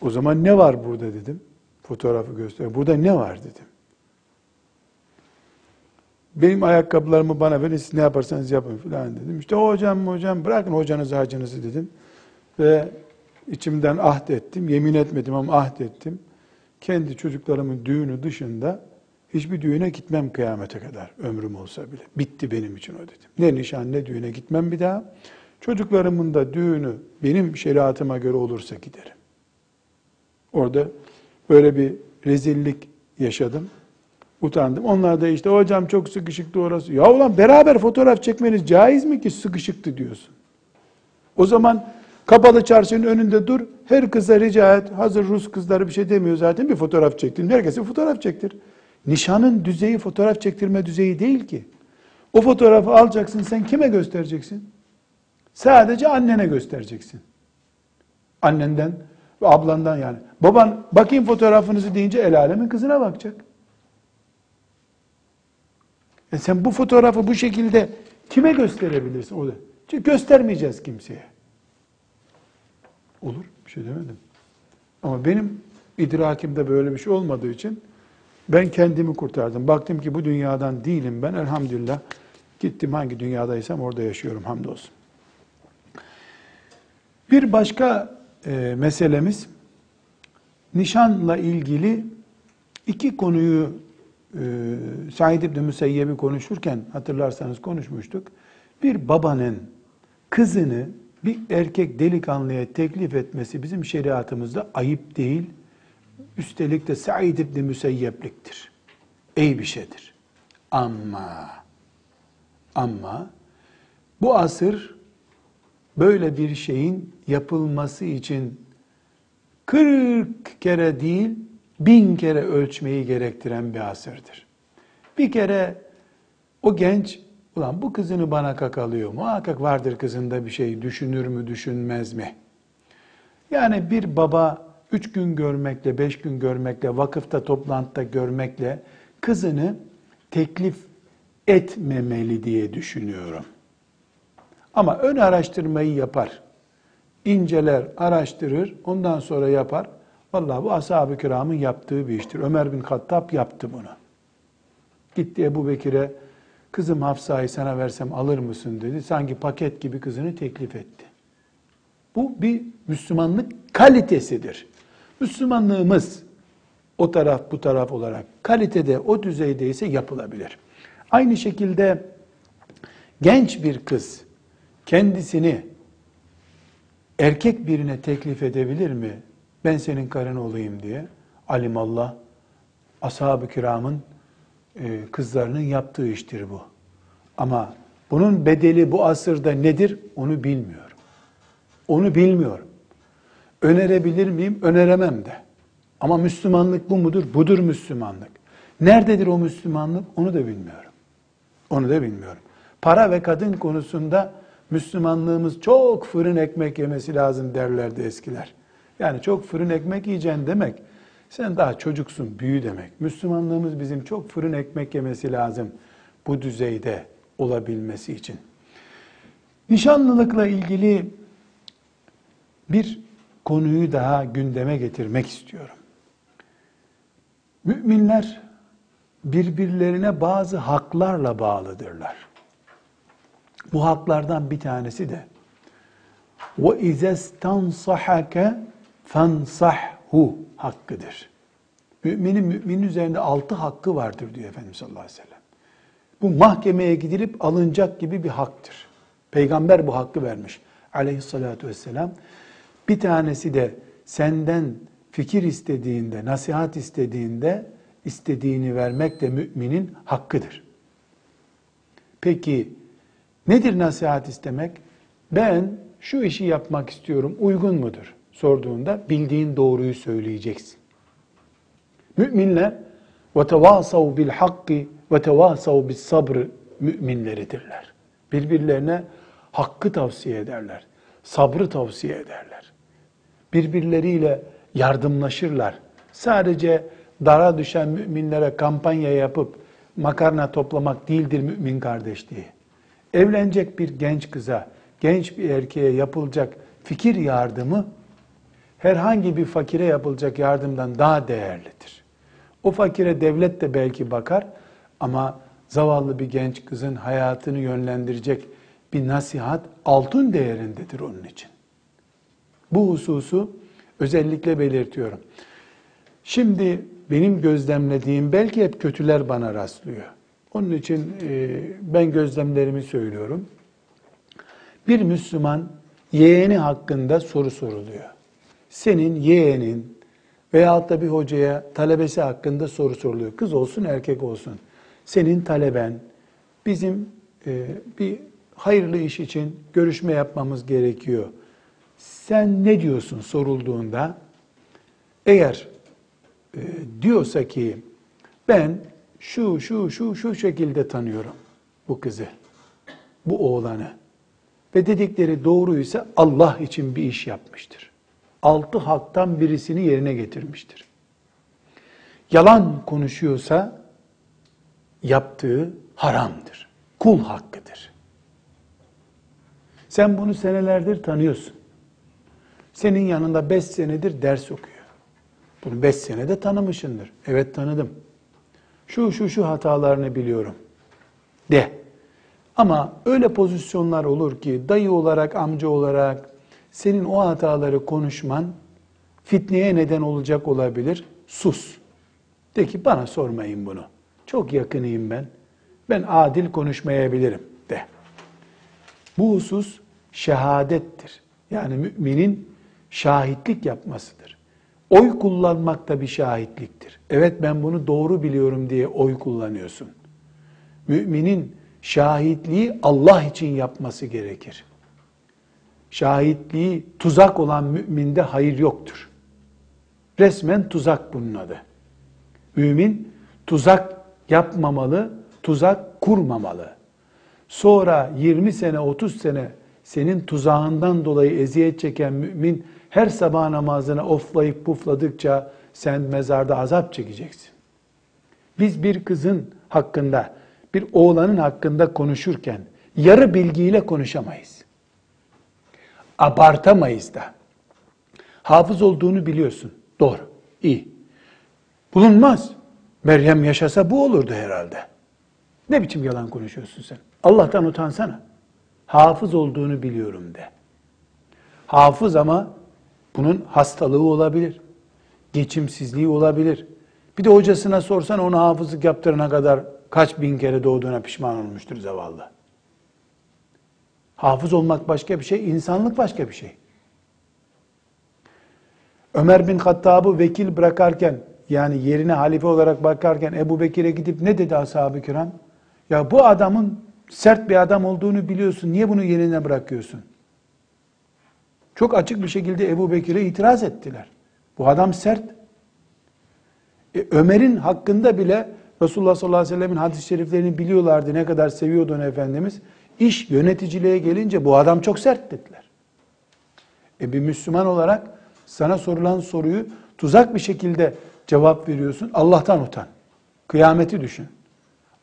O zaman ne var burada dedim. Fotoğrafı göster. Burada ne var dedim. Benim ayakkabılarımı bana verin siz ne yaparsanız yapın filan dedim. İşte hocam hocam bırakın hocanızı hacınızı dedim. Ve içimden ahd ettim. Yemin etmedim ama ahd ettim. Kendi çocuklarımın düğünü dışında hiçbir düğüne gitmem kıyamete kadar ömrüm olsa bile. Bitti benim için o dedim. Ne nişan ne düğüne gitmem bir daha. Çocuklarımın da düğünü benim şeriatıma göre olursa giderim. Orada böyle bir rezillik yaşadım. Utandım. Onlar da işte hocam çok sıkışıktı orası. Ya ulan beraber fotoğraf çekmeniz caiz mi ki sıkışıktı diyorsun. O zaman kapalı çarşının önünde dur. Her kıza rica et. Hazır Rus kızları bir şey demiyor zaten bir fotoğraf çektin. Herkese fotoğraf çektir. Nişanın düzeyi fotoğraf çektirme düzeyi değil ki. O fotoğrafı alacaksın sen kime göstereceksin? Sadece annene göstereceksin. Annenden ve ablandan yani. Baban bakayım fotoğrafınızı deyince el alemin kızına bakacak. E sen bu fotoğrafı bu şekilde kime gösterebilirsin? O da. Çünkü göstermeyeceğiz kimseye. Olur, bir şey demedim. Ama benim idrakimde böyle bir şey olmadığı için ben kendimi kurtardım. Baktım ki bu dünyadan değilim ben elhamdülillah. Gittim hangi dünyadaysam orada yaşıyorum hamdolsun. Bir başka e, meselemiz nişanla ilgili iki konuyu e, Said İbni Müseyyeb'i konuşurken hatırlarsanız konuşmuştuk. Bir babanın kızını bir erkek delikanlıya teklif etmesi bizim şeriatımızda ayıp değil. Üstelik de Said İbni Müseyyepliktir. İyi bir şeydir. Ama ama bu asır böyle bir şeyin yapılması için 40 kere değil bin kere ölçmeyi gerektiren bir asırdır. Bir kere o genç ulan bu kızını bana kakalıyor muhakkak vardır kızında bir şey düşünür mü düşünmez mi? Yani bir baba üç gün görmekle, beş gün görmekle, vakıfta toplantıda görmekle kızını teklif etmemeli diye düşünüyorum. Ama ön araştırmayı yapar. inceler, araştırır, ondan sonra yapar. Vallahi bu ashab-ı kiramın yaptığı bir iştir. Ömer bin Hattab yaptı bunu. Gitti Ebu Bekir'e, kızım Hafsa'yı sana versem alır mısın dedi. Sanki paket gibi kızını teklif etti. Bu bir Müslümanlık kalitesidir. Müslümanlığımız o taraf bu taraf olarak kalitede o düzeydeyse yapılabilir. Aynı şekilde genç bir kız kendisini erkek birine teklif edebilir mi? Ben senin karın olayım diye. Alimallah, ashab-ı kiramın e, kızlarının yaptığı iştir bu. Ama bunun bedeli bu asırda nedir onu bilmiyorum. Onu bilmiyorum. Önerebilir miyim? Öneremem de. Ama Müslümanlık bu mudur? Budur Müslümanlık. Nerededir o Müslümanlık? Onu da bilmiyorum. Onu da bilmiyorum. Para ve kadın konusunda Müslümanlığımız çok fırın ekmek yemesi lazım derlerdi eskiler. Yani çok fırın ekmek yiyeceksin demek, sen daha çocuksun, büyü demek. Müslümanlığımız bizim çok fırın ekmek yemesi lazım bu düzeyde olabilmesi için. Nişanlılıkla ilgili bir konuyu daha gündeme getirmek istiyorum. Müminler birbirlerine bazı haklarla bağlıdırlar. Bu haklardan bir tanesi de ve izestansahake fansahhu hakkıdır. Müminin müminin üzerinde altı hakkı vardır diyor Efendimiz sallallahu aleyhi ve sellem. Bu mahkemeye gidilip alınacak gibi bir haktır. Peygamber bu hakkı vermiş aleyhissalatü vesselam. Bir tanesi de senden fikir istediğinde, nasihat istediğinde istediğini vermek de müminin hakkıdır. Peki nedir nasihat istemek? Ben şu işi yapmak istiyorum, uygun mudur? Sorduğunda bildiğin doğruyu söyleyeceksin. Müminler وَتَوَاسَوْ بِالْحَقِّ وَتَوَاسَوْ بِالصَّبْرِ müminleridirler. Birbirlerine hakkı tavsiye ederler. Sabrı tavsiye ederler. Birbirleriyle yardımlaşırlar. Sadece dara düşen müminlere kampanya yapıp makarna toplamak değildir mümin kardeşliği. Evlenecek bir genç kıza, genç bir erkeğe yapılacak fikir yardımı herhangi bir fakire yapılacak yardımdan daha değerlidir. O fakire devlet de belki bakar ama zavallı bir genç kızın hayatını yönlendirecek bir nasihat altın değerindedir onun için. Bu hususu özellikle belirtiyorum. Şimdi benim gözlemlediğim belki hep kötüler bana rastlıyor. Onun için e, ben gözlemlerimi söylüyorum. Bir Müslüman yeğeni hakkında soru soruluyor. Senin yeğenin veyahut da bir hocaya talebesi hakkında soru soruluyor. Kız olsun erkek olsun. Senin taleben bizim e, bir hayırlı iş için görüşme yapmamız gerekiyor. Sen ne diyorsun sorulduğunda? Eğer e, diyorsa ki ben şu şu şu şu şekilde tanıyorum bu kızı, bu oğlanı ve dedikleri doğruysa Allah için bir iş yapmıştır. Altı haktan birisini yerine getirmiştir. Yalan konuşuyorsa yaptığı haramdır. Kul hakkıdır. Sen bunu senelerdir tanıyorsun. Senin yanında beş senedir ders okuyor. Bunu beş senede tanımışındır. Evet tanıdım. Şu şu şu hatalarını biliyorum. De. Ama öyle pozisyonlar olur ki dayı olarak, amca olarak senin o hataları konuşman fitneye neden olacak olabilir. Sus. De ki bana sormayın bunu. Çok yakınıyım ben. Ben adil konuşmayabilirim de. Bu husus şehadettir. Yani müminin şahitlik yapmasıdır. Oy kullanmak da bir şahitliktir. Evet ben bunu doğru biliyorum diye oy kullanıyorsun. Müminin şahitliği Allah için yapması gerekir. Şahitliği tuzak olan müminde hayır yoktur. Resmen tuzak bunun adı. Mümin tuzak yapmamalı, tuzak kurmamalı. Sonra 20 sene, 30 sene senin tuzağından dolayı eziyet çeken mümin her sabah namazına oflayıp pufladıkça sen mezarda azap çekeceksin. Biz bir kızın hakkında, bir oğlanın hakkında konuşurken yarı bilgiyle konuşamayız. Abartamayız da. Hafız olduğunu biliyorsun. Doğru. İyi. Bulunmaz. Meryem yaşasa bu olurdu herhalde. Ne biçim yalan konuşuyorsun sen? Allah'tan utansana. Hafız olduğunu biliyorum de. Hafız ama bunun hastalığı olabilir. Geçimsizliği olabilir. Bir de hocasına sorsan onu hafızlık yaptırana kadar kaç bin kere doğduğuna pişman olmuştur zavallı. Hafız olmak başka bir şey, insanlık başka bir şey. Ömer bin Hattab'ı vekil bırakarken, yani yerine halife olarak bakarken Ebu Bekir'e gidip ne dedi ashab-ı kiram? Ya bu adamın sert bir adam olduğunu biliyorsun, niye bunu yerine bırakıyorsun? Çok açık bir şekilde Ebu Bekir'e itiraz ettiler. Bu adam sert. E, Ömer'in hakkında bile Resulullah sallallahu aleyhi ve sellemin hadis-i şeriflerini biliyorlardı. Ne kadar seviyordu onu Efendimiz. İş yöneticiliğe gelince bu adam çok sert dediler. E bir Müslüman olarak sana sorulan soruyu tuzak bir şekilde cevap veriyorsun. Allah'tan utan. Kıyameti düşün.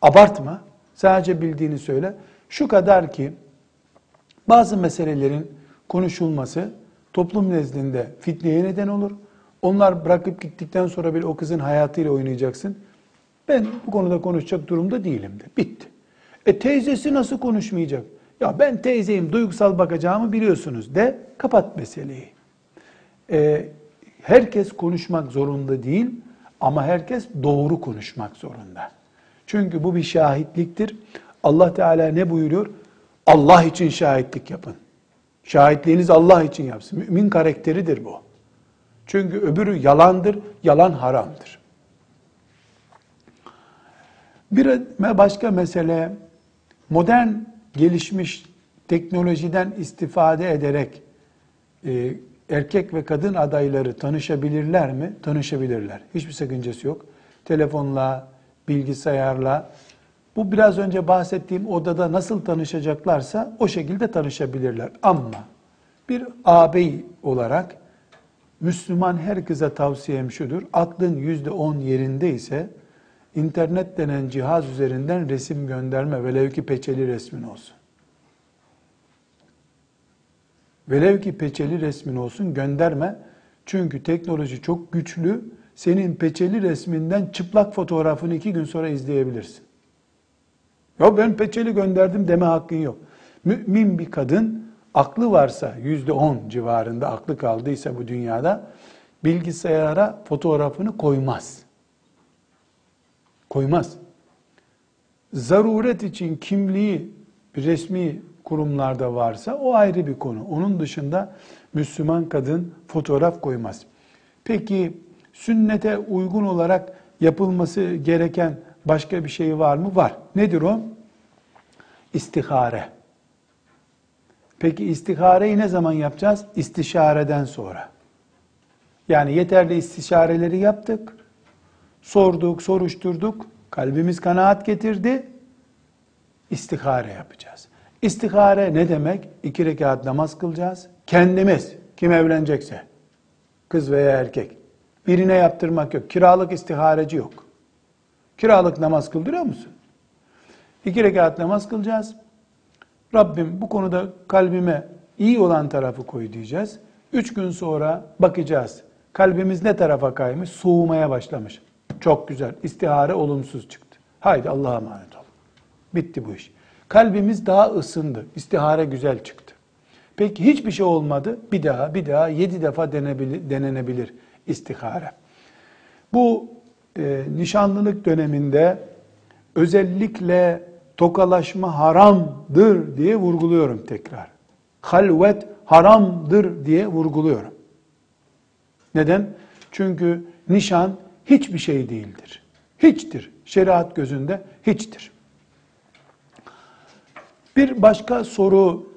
Abartma. Sadece bildiğini söyle. Şu kadar ki bazı meselelerin konuşulması toplum nezdinde fitneye neden olur. Onlar bırakıp gittikten sonra bile o kızın hayatıyla oynayacaksın. Ben bu konuda konuşacak durumda değilim de. Bitti. E teyzesi nasıl konuşmayacak? Ya ben teyzeyim duygusal bakacağımı biliyorsunuz de kapat meseleyi. Ee, herkes konuşmak zorunda değil ama herkes doğru konuşmak zorunda. Çünkü bu bir şahitliktir. Allah Teala ne buyuruyor? Allah için şahitlik yapın. Şahitliğiniz Allah için yapsın. Mümin karakteridir bu. Çünkü öbürü yalandır, yalan haramdır. Bir başka mesele, modern gelişmiş teknolojiden istifade ederek e, erkek ve kadın adayları tanışabilirler mi? Tanışabilirler. Hiçbir sakıncası yok. Telefonla, bilgisayarla, bu biraz önce bahsettiğim odada nasıl tanışacaklarsa o şekilde tanışabilirler. Ama bir ağabey olarak Müslüman her kıza tavsiyem şudur. Aklın yüzde on yerinde ise internet denen cihaz üzerinden resim gönderme. Velev ki peçeli resmin olsun. Velev ki peçeli resmin olsun gönderme. Çünkü teknoloji çok güçlü. Senin peçeli resminden çıplak fotoğrafını iki gün sonra izleyebilirsin. Ya ben peçeli gönderdim deme hakkın yok. Mümin bir kadın aklı varsa yüzde on civarında aklı kaldıysa bu dünyada bilgisayara fotoğrafını koymaz. Koymaz. Zaruret için kimliği resmi kurumlarda varsa o ayrı bir konu. Onun dışında Müslüman kadın fotoğraf koymaz. Peki sünnete uygun olarak yapılması gereken başka bir şey var mı? Var. Nedir o? İstihare. Peki istihareyi ne zaman yapacağız? İstişareden sonra. Yani yeterli istişareleri yaptık. Sorduk, soruşturduk. Kalbimiz kanaat getirdi. İstihare yapacağız. İstihare ne demek? İki rekat namaz kılacağız. Kendimiz, kim evlenecekse, kız veya erkek. Birine yaptırmak yok. Kiralık istihareci yok. Kiralık namaz kıldırıyor musun? İki rekat namaz kılacağız. Rabbim bu konuda kalbime iyi olan tarafı koy diyeceğiz. Üç gün sonra bakacağız. Kalbimiz ne tarafa kaymış? Soğumaya başlamış. Çok güzel. İstihare olumsuz çıktı. Haydi Allah'a emanet ol. Bitti bu iş. Kalbimiz daha ısındı. İstihare güzel çıktı. Peki hiçbir şey olmadı. Bir daha, bir daha yedi defa denebilir, denenebilir istihare. Bu e, nişanlılık döneminde özellikle tokalaşma haramdır diye vurguluyorum tekrar. Halvet haramdır diye vurguluyorum. Neden? Çünkü nişan hiçbir şey değildir. Hiçtir. Şeriat gözünde hiçtir. Bir başka soru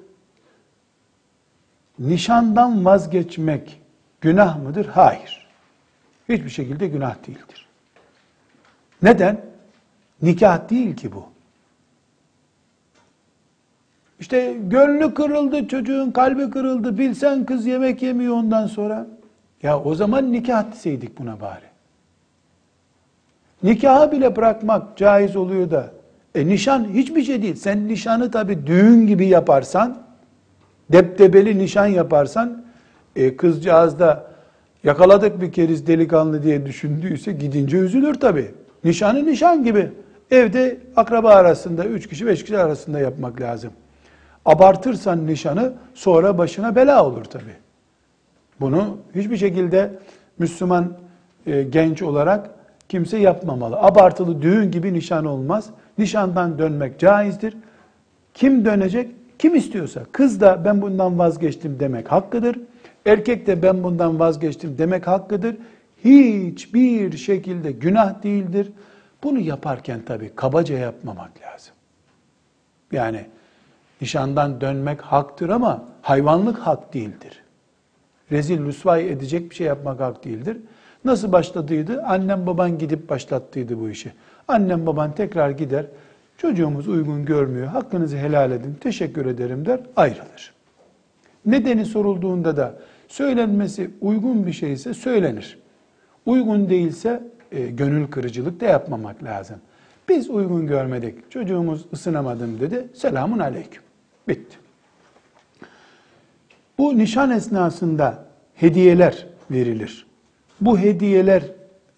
nişandan vazgeçmek günah mıdır? Hayır. Hiçbir şekilde günah değildir. Neden? Nikah değil ki bu. İşte gönlü kırıldı, çocuğun kalbi kırıldı. Bilsen kız yemek yemiyor ondan sonra. Ya o zaman nikah deseydik buna bari. Nikahı bile bırakmak caiz oluyor da. E nişan hiçbir şey değil. Sen nişanı tabi düğün gibi yaparsan, deptebeli nişan yaparsan, e, kızcağız da yakaladık bir keriz delikanlı diye düşündüyse gidince üzülür tabi. Nişanı nişan gibi. Evde akraba arasında, üç kişi, beş kişi arasında yapmak lazım. Abartırsan nişanı sonra başına bela olur tabi. Bunu hiçbir şekilde Müslüman e, genç olarak kimse yapmamalı. Abartılı düğün gibi nişan olmaz. Nişandan dönmek caizdir. Kim dönecek? Kim istiyorsa. Kız da ben bundan vazgeçtim demek hakkıdır. Erkek de ben bundan vazgeçtim demek hakkıdır. Hiçbir şekilde günah değildir. Bunu yaparken tabi kabaca yapmamak lazım. Yani nişandan dönmek haktır ama hayvanlık hak değildir. Rezil rüsvay edecek bir şey yapmak hak değildir. Nasıl başladıydı? Annem baban gidip başlattıydı bu işi. Annem baban tekrar gider. Çocuğumuz uygun görmüyor. Hakkınızı helal edin. Teşekkür ederim der. Ayrılır. Nedeni sorulduğunda da söylenmesi uygun bir şeyse söylenir. Uygun değilse e, gönül kırıcılık da yapmamak lazım. Biz uygun görmedik. Çocuğumuz ısınamadım dedi. Selamun aleyküm. Bitti. Bu nişan esnasında hediyeler verilir. Bu hediyeler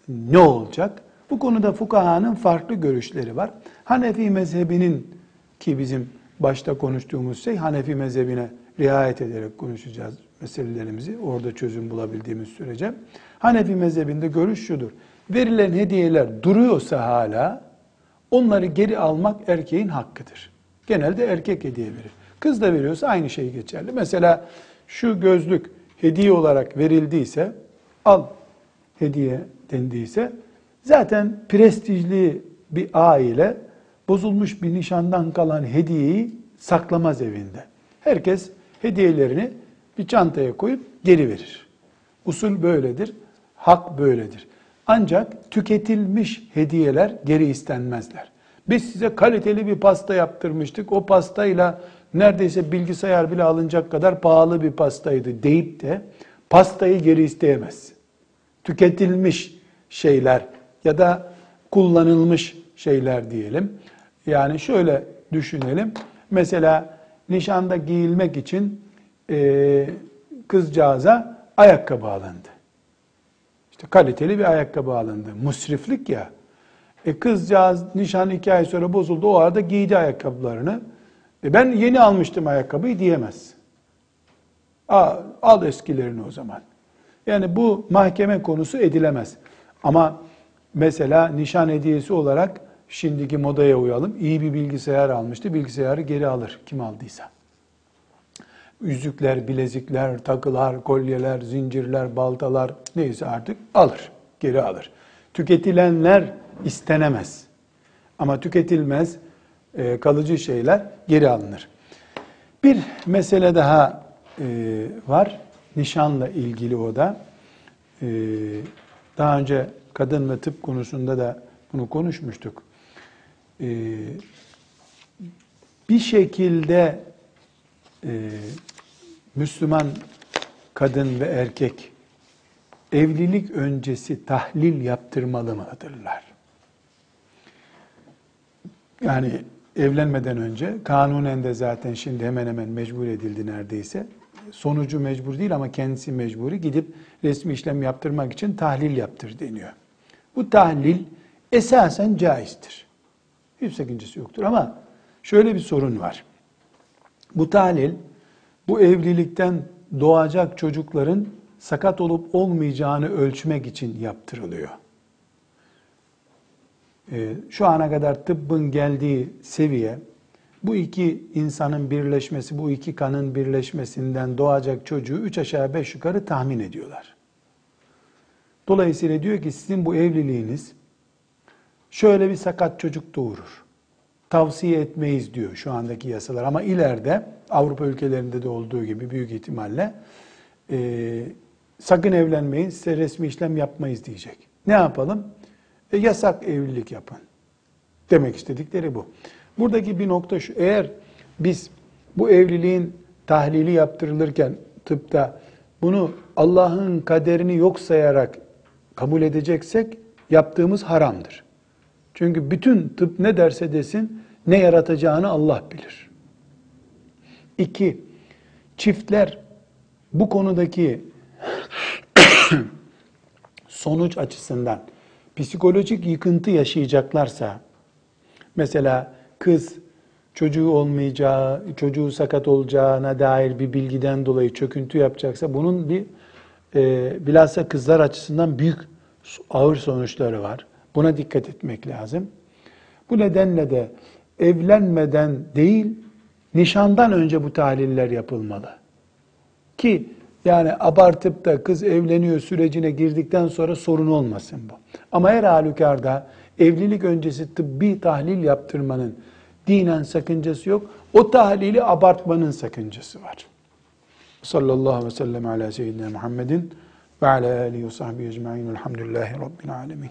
ne olacak? Bu konuda fukahanın farklı görüşleri var. Hanefi mezhebinin ki bizim başta konuştuğumuz şey Hanefi mezhebine riayet ederek konuşacağız meselelerimizi orada çözüm bulabildiğimiz sürece. Hanefi mezhebinde görüş şudur. Verilen hediyeler duruyorsa hala onları geri almak erkeğin hakkıdır. Genelde erkek hediye verir. Kız da veriyorsa aynı şey geçerli. Mesela şu gözlük hediye olarak verildiyse al hediye dendiyse zaten prestijli bir aile bozulmuş bir nişandan kalan hediyeyi saklamaz evinde. Herkes hediyelerini bir çantaya koyup geri verir. Usul böyledir, hak böyledir. Ancak tüketilmiş hediyeler geri istenmezler. Biz size kaliteli bir pasta yaptırmıştık. O pastayla neredeyse bilgisayar bile alınacak kadar pahalı bir pastaydı deyip de pastayı geri isteyemez. Tüketilmiş şeyler ya da kullanılmış şeyler diyelim. Yani şöyle düşünelim. Mesela nişanda giyilmek için e, kızcağıza ayakkabı alındı. İşte kaliteli bir ayakkabı alındı. Musriflik ya. E kızcağız nişan iki ay sonra bozuldu. O arada giydi ayakkabılarını. E ben yeni almıştım ayakkabıyı diyemez. Al, al eskilerini o zaman. Yani bu mahkeme konusu edilemez. Ama mesela nişan hediyesi olarak şimdiki modaya uyalım. İyi bir bilgisayar almıştı. Bilgisayarı geri alır kim aldıysa. Yüzükler, bilezikler, takılar, kolyeler, zincirler, baltalar neyse artık alır. Geri alır. Tüketilenler istenemez. Ama tüketilmez e, kalıcı şeyler geri alınır. Bir mesele daha e, var. Nişanla ilgili o da. E, daha önce kadın ve tıp konusunda da bunu konuşmuştuk. Bir şekilde Müslüman kadın ve erkek evlilik öncesi tahlil yaptırmalı mıdırlar? Yani evlenmeden önce kanunen de zaten şimdi hemen hemen mecbur edildi neredeyse. Sonucu mecbur değil ama kendisi mecburi gidip resmi işlem yaptırmak için tahlil yaptır deniyor. Bu tahlil esasen caizdir. Hiç sakıncası yoktur ama şöyle bir sorun var. Bu tahlil bu evlilikten doğacak çocukların sakat olup olmayacağını ölçmek için yaptırılıyor. Ee, şu ana kadar tıbbın geldiği seviye bu iki insanın birleşmesi, bu iki kanın birleşmesinden doğacak çocuğu üç aşağı beş yukarı tahmin ediyorlar. Dolayısıyla diyor ki sizin bu evliliğiniz şöyle bir sakat çocuk doğurur. Tavsiye etmeyiz diyor şu andaki yasalar ama ileride Avrupa ülkelerinde de olduğu gibi büyük ihtimalle e, sakın evlenmeyin size resmi işlem yapmayız diyecek. Ne yapalım? E, yasak evlilik yapın. Demek istedikleri bu. Buradaki bir nokta şu, eğer biz bu evliliğin tahlili yaptırılırken tıpta bunu Allah'ın kaderini yok sayarak kabul edeceksek yaptığımız haramdır. Çünkü bütün tıp ne derse desin ne yaratacağını Allah bilir. İki, çiftler bu konudaki sonuç açısından psikolojik yıkıntı yaşayacaklarsa, mesela kız çocuğu olmayacağı, çocuğu sakat olacağına dair bir bilgiden dolayı çöküntü yapacaksa bunun bir e, bilhassa kızlar açısından büyük ağır sonuçları var. Buna dikkat etmek lazım. Bu nedenle de evlenmeden değil, nişandan önce bu tahliller yapılmalı. Ki yani abartıp da kız evleniyor sürecine girdikten sonra sorun olmasın bu. Ama her halükarda evlilik öncesi tıbbi tahlil yaptırmanın dinen sakıncası yok. O tahlili abartmanın sakıncası var. Sallallahu aleyhi ve sellem ala seyyidina Muhammedin ve ala alihi ve sahbihi ecma'in velhamdülillahi rabbil alemin.